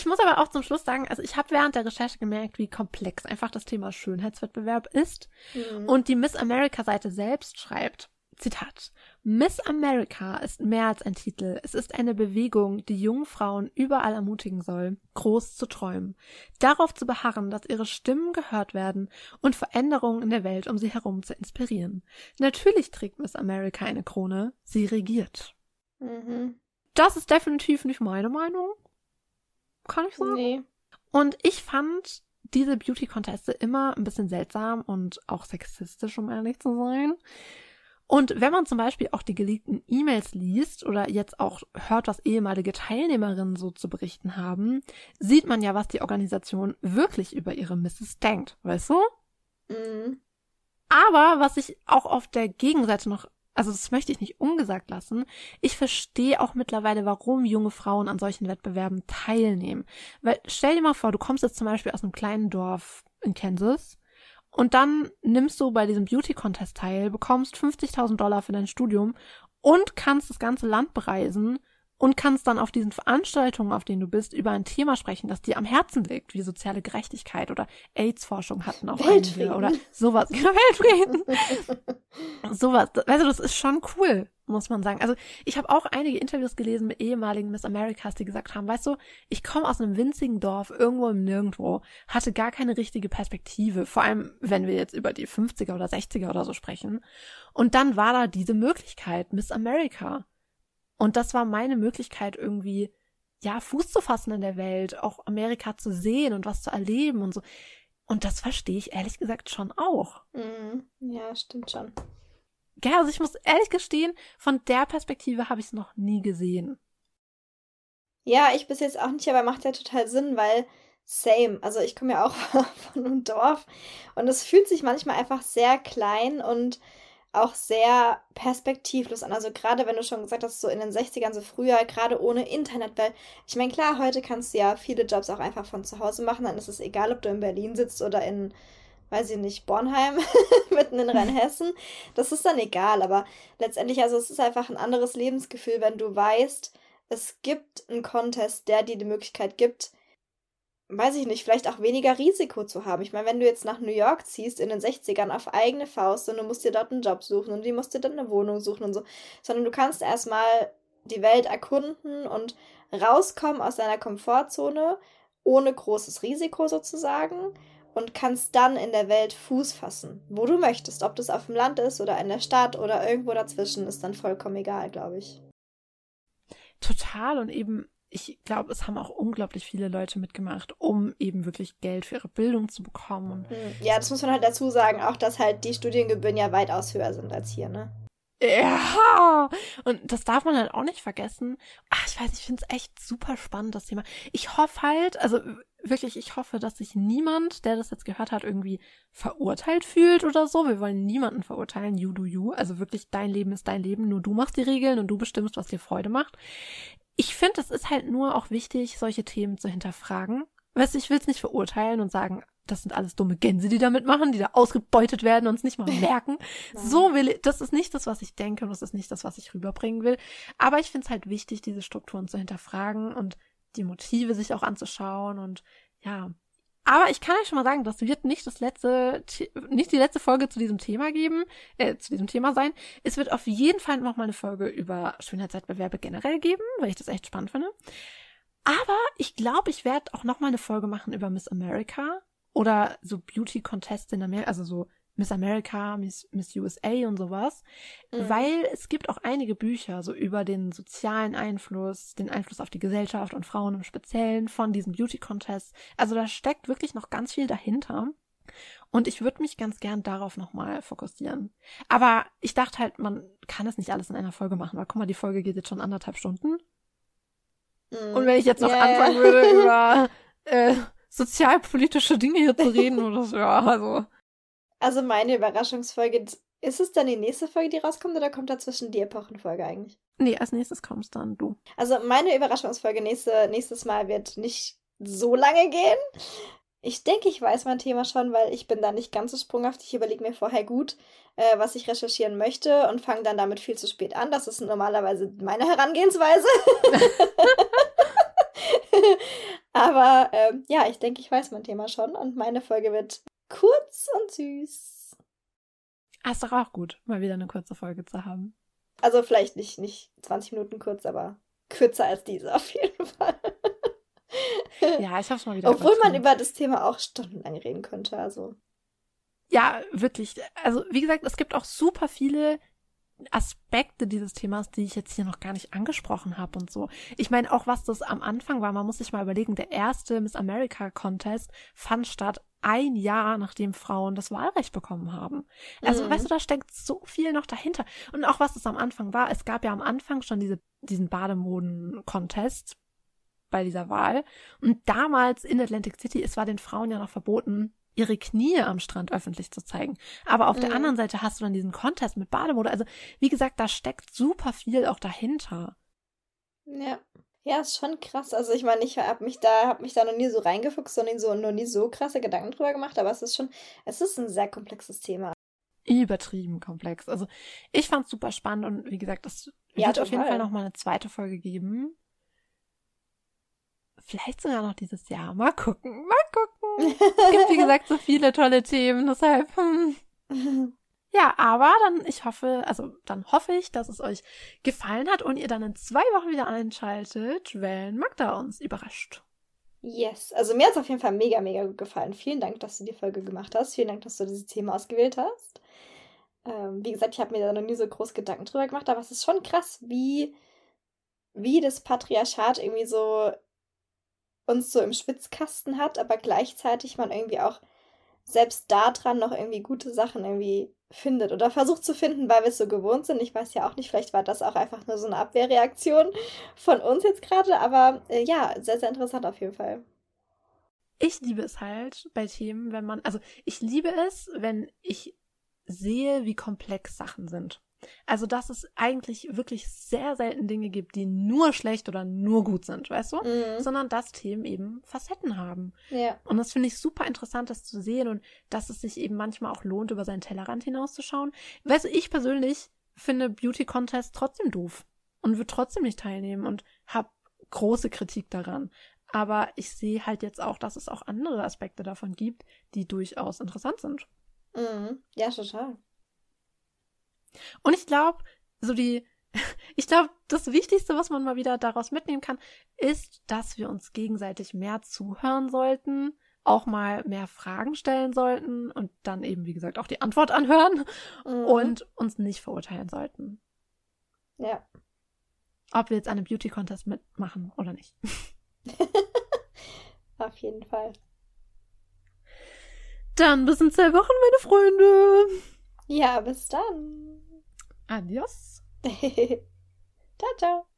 Ich muss aber auch zum Schluss sagen, also ich habe während der Recherche gemerkt, wie komplex einfach das Thema Schönheitswettbewerb ist. hm. Und die Miss America-Seite selbst schreibt, Zitat, Miss America ist mehr als ein Titel. Es ist eine Bewegung, die jungen Frauen überall ermutigen soll, groß zu träumen, darauf zu beharren, dass ihre Stimmen gehört werden und Veränderungen in der Welt um sie herum zu inspirieren. Natürlich trägt Miss America eine Krone, sie regiert. Mhm. Das ist definitiv nicht meine Meinung. Kann ich sagen. Nee. Und ich fand diese Beauty-Conteste immer ein bisschen seltsam und auch sexistisch, um ehrlich zu sein. Und wenn man zum Beispiel auch die geleakten E-Mails liest oder jetzt auch hört, was ehemalige Teilnehmerinnen so zu berichten haben, sieht man ja, was die Organisation wirklich über ihre Misses denkt, weißt du? Mhm. Aber was ich auch auf der Gegenseite noch, also das möchte ich nicht ungesagt lassen, ich verstehe auch mittlerweile, warum junge Frauen an solchen Wettbewerben teilnehmen. Weil stell dir mal vor, du kommst jetzt zum Beispiel aus einem kleinen Dorf in Kansas und dann nimmst du bei diesem Beauty Contest teil, bekommst 50.000 Dollar für dein Studium und kannst das ganze Land bereisen und kannst dann auf diesen Veranstaltungen, auf denen du bist, über ein Thema sprechen, das dir am Herzen liegt, wie soziale Gerechtigkeit oder AIDS-Forschung hatten auch einige oder sowas. Genau, Weltfrieden. sowas. Weißt du, das ist schon cool, muss man sagen. Also ich habe auch einige Interviews gelesen mit ehemaligen Miss Americas, die gesagt haben, weißt du, ich komme aus einem winzigen Dorf, irgendwo im Nirgendwo, hatte gar keine richtige Perspektive, vor allem wenn wir jetzt über die 50er oder 60er oder so sprechen. Und dann war da diese Möglichkeit, Miss America. Und das war meine Möglichkeit irgendwie, ja, Fuß zu fassen in der Welt, auch Amerika zu sehen und was zu erleben und so. Und das verstehe ich ehrlich gesagt schon auch. Mhm. Ja, stimmt schon. Ja, also ich muss ehrlich gestehen, von der Perspektive habe ich es noch nie gesehen. Ja, ich bis jetzt auch nicht, aber macht ja total Sinn, weil same. Also ich komme ja auch von einem Dorf und es fühlt sich manchmal einfach sehr klein und auch sehr perspektivlos an. Also gerade wenn du schon gesagt hast, so in den 60ern, so früher, gerade ohne Internet, weil ich meine, klar, heute kannst du ja viele Jobs auch einfach von zu Hause machen, dann ist es egal, ob du in Berlin sitzt oder in, weiß ich nicht, Bornheim, mitten in Rheinhessen. Das ist dann egal, aber letztendlich, also es ist einfach ein anderes Lebensgefühl, wenn du weißt, es gibt einen Contest, der dir die Möglichkeit gibt, weiß ich nicht, vielleicht auch weniger Risiko zu haben. Ich meine, wenn du jetzt nach New York ziehst in den 60ern auf eigene Faust und du musst dir dort einen Job suchen und du musst dir dann eine Wohnung suchen und so, sondern du kannst erstmal die Welt erkunden und rauskommen aus deiner Komfortzone ohne großes Risiko sozusagen und kannst dann in der Welt Fuß fassen, wo du möchtest. Ob das auf dem Land ist oder in der Stadt oder irgendwo dazwischen, ist dann vollkommen egal, glaube ich. Total und eben ich glaube, es haben auch unglaublich viele Leute mitgemacht, um eben wirklich Geld für ihre Bildung zu bekommen. Hm. Ja, das muss man halt dazu sagen, auch dass halt die Studiengebühren ja weitaus höher sind als hier, ne? Ja, und das darf man halt auch nicht vergessen. Ach, ich weiß, ich finde es echt super spannend, das Thema. Ich hoffe halt, also wirklich, ich hoffe, dass sich niemand, der das jetzt gehört hat, irgendwie verurteilt fühlt oder so. Wir wollen niemanden verurteilen, you do you. Also wirklich, dein Leben ist dein Leben, nur du machst die Regeln und du bestimmst, was dir Freude macht ich finde, es ist halt nur auch wichtig, solche Themen zu hinterfragen. Weißt du, ich will es nicht verurteilen und sagen, das sind alles dumme Gänse, die damit machen, die da ausgebeutet werden und es nicht mal merken. so will ich, das ist nicht das, was ich denke und das ist nicht das, was ich rüberbringen will. Aber ich finde es halt wichtig, diese Strukturen zu hinterfragen und die Motive sich auch anzuschauen und ja, aber ich kann euch schon mal sagen, das wird nicht das letzte, nicht die letzte Folge zu diesem Thema geben, äh, zu diesem Thema sein. Es wird auf jeden Fall noch mal eine Folge über Schönheitswettbewerbe generell geben, weil ich das echt spannend finde. Aber ich glaube, ich werde auch noch mal eine Folge machen über Miss America oder so Beauty Contests in Amerika, also so Miss America, Miss, Miss USA und sowas, mhm. weil es gibt auch einige Bücher so über den sozialen Einfluss, den Einfluss auf die Gesellschaft und Frauen im Speziellen von diesen Beauty Contests. Also da steckt wirklich noch ganz viel dahinter. Und ich würde mich ganz gern darauf nochmal fokussieren. Aber ich dachte halt, man kann es nicht alles in einer Folge machen, weil guck mal, die Folge geht jetzt schon anderthalb Stunden. Mm. Und wenn ich jetzt noch yeah. anfangen würde, über äh, sozialpolitische Dinge hier zu reden oder so, ja, also. Also meine Überraschungsfolge, ist es dann die nächste Folge, die rauskommt, oder kommt dazwischen die Epochenfolge eigentlich? Nee, als nächstes kommst dann du. Also meine Überraschungsfolge nächste, nächstes Mal wird nicht so lange gehen. Ich denke, ich weiß mein Thema schon, weil ich bin da nicht ganz so sprunghaft. Ich überlege mir vorher gut, äh, was ich recherchieren möchte und fange dann damit viel zu spät an. Das ist normalerweise meine Herangehensweise. Aber ähm, ja, ich denke, ich weiß mein Thema schon und meine Folge wird Kurz und süß. Ah, ist doch auch gut, mal wieder eine kurze Folge zu haben. Also vielleicht nicht, nicht 20 Minuten kurz, aber kürzer als diese auf jeden Fall. ja, ich hab's mal wieder. Obwohl man über das Thema auch stundenlang reden könnte, also. Ja, wirklich. Also, wie gesagt, es gibt auch super viele Aspekte dieses Themas, die ich jetzt hier noch gar nicht angesprochen habe und so. Ich meine, auch was das am Anfang war, man muss sich mal überlegen, der erste Miss America Contest fand statt ein Jahr, nachdem Frauen das Wahlrecht bekommen haben. Also, mhm. weißt du, da steckt so viel noch dahinter. Und auch was es am Anfang war, es gab ja am Anfang schon diese, diesen Bademoden-Contest bei dieser Wahl. Und damals in Atlantic City, es war den Frauen ja noch verboten, ihre Knie am Strand öffentlich zu zeigen. Aber auf mhm. der anderen Seite hast du dann diesen Contest mit Bademode. Also, wie gesagt, da steckt super viel auch dahinter. Ja. Ja, ist schon krass. Also ich meine, ich habe mich da, habe mich da noch nie so reingefuchst und so, noch nie so krasse Gedanken drüber gemacht, aber es ist schon, es ist ein sehr komplexes Thema. Übertrieben komplex. Also ich fand es super spannend und wie gesagt, es ja, wird total. auf jeden Fall noch mal eine zweite Folge geben. Vielleicht sogar noch dieses Jahr. Mal gucken, mal gucken. es gibt, wie gesagt, so viele tolle Themen, deshalb. Hm. Ja, aber dann, ich hoffe, also dann hoffe ich, dass es euch gefallen hat und ihr dann in zwei Wochen wieder einschaltet, wenn Magda uns überrascht. Yes, also mir hat es auf jeden Fall mega, mega gut gefallen. Vielen Dank, dass du die Folge gemacht hast. Vielen Dank, dass du dieses Thema ausgewählt hast. Ähm, wie gesagt, ich habe mir da noch nie so groß Gedanken drüber gemacht, aber es ist schon krass, wie, wie das Patriarchat irgendwie so uns so im Schwitzkasten hat, aber gleichzeitig man irgendwie auch selbst daran noch irgendwie gute Sachen irgendwie findet oder versucht zu finden, weil wir es so gewohnt sind. Ich weiß ja auch nicht, vielleicht war das auch einfach nur so eine Abwehrreaktion von uns jetzt gerade, aber äh, ja, sehr, sehr interessant auf jeden Fall. Ich liebe es halt bei Themen, wenn man, also ich liebe es, wenn ich sehe, wie komplex Sachen sind. Also, dass es eigentlich wirklich sehr selten Dinge gibt, die nur schlecht oder nur gut sind, weißt du? Mhm. Sondern dass Themen eben Facetten haben. Ja. Und das finde ich super interessant, das zu sehen und dass es sich eben manchmal auch lohnt, über seinen Tellerrand hinauszuschauen. Weißt du, ich persönlich finde Beauty Contest trotzdem doof und würde trotzdem nicht teilnehmen und habe große Kritik daran. Aber ich sehe halt jetzt auch, dass es auch andere Aspekte davon gibt, die durchaus interessant sind. Mhm. Ja, total. Und ich glaube, so die, ich glaube, das Wichtigste, was man mal wieder daraus mitnehmen kann, ist, dass wir uns gegenseitig mehr zuhören sollten, auch mal mehr Fragen stellen sollten und dann eben, wie gesagt, auch die Antwort anhören mhm. und uns nicht verurteilen sollten. Ja. Ob wir jetzt einen Beauty Contest mitmachen oder nicht. Auf jeden Fall. Dann bis in zwei Wochen, meine Freunde. Ja, bis dann. Adios. ciao, ciao.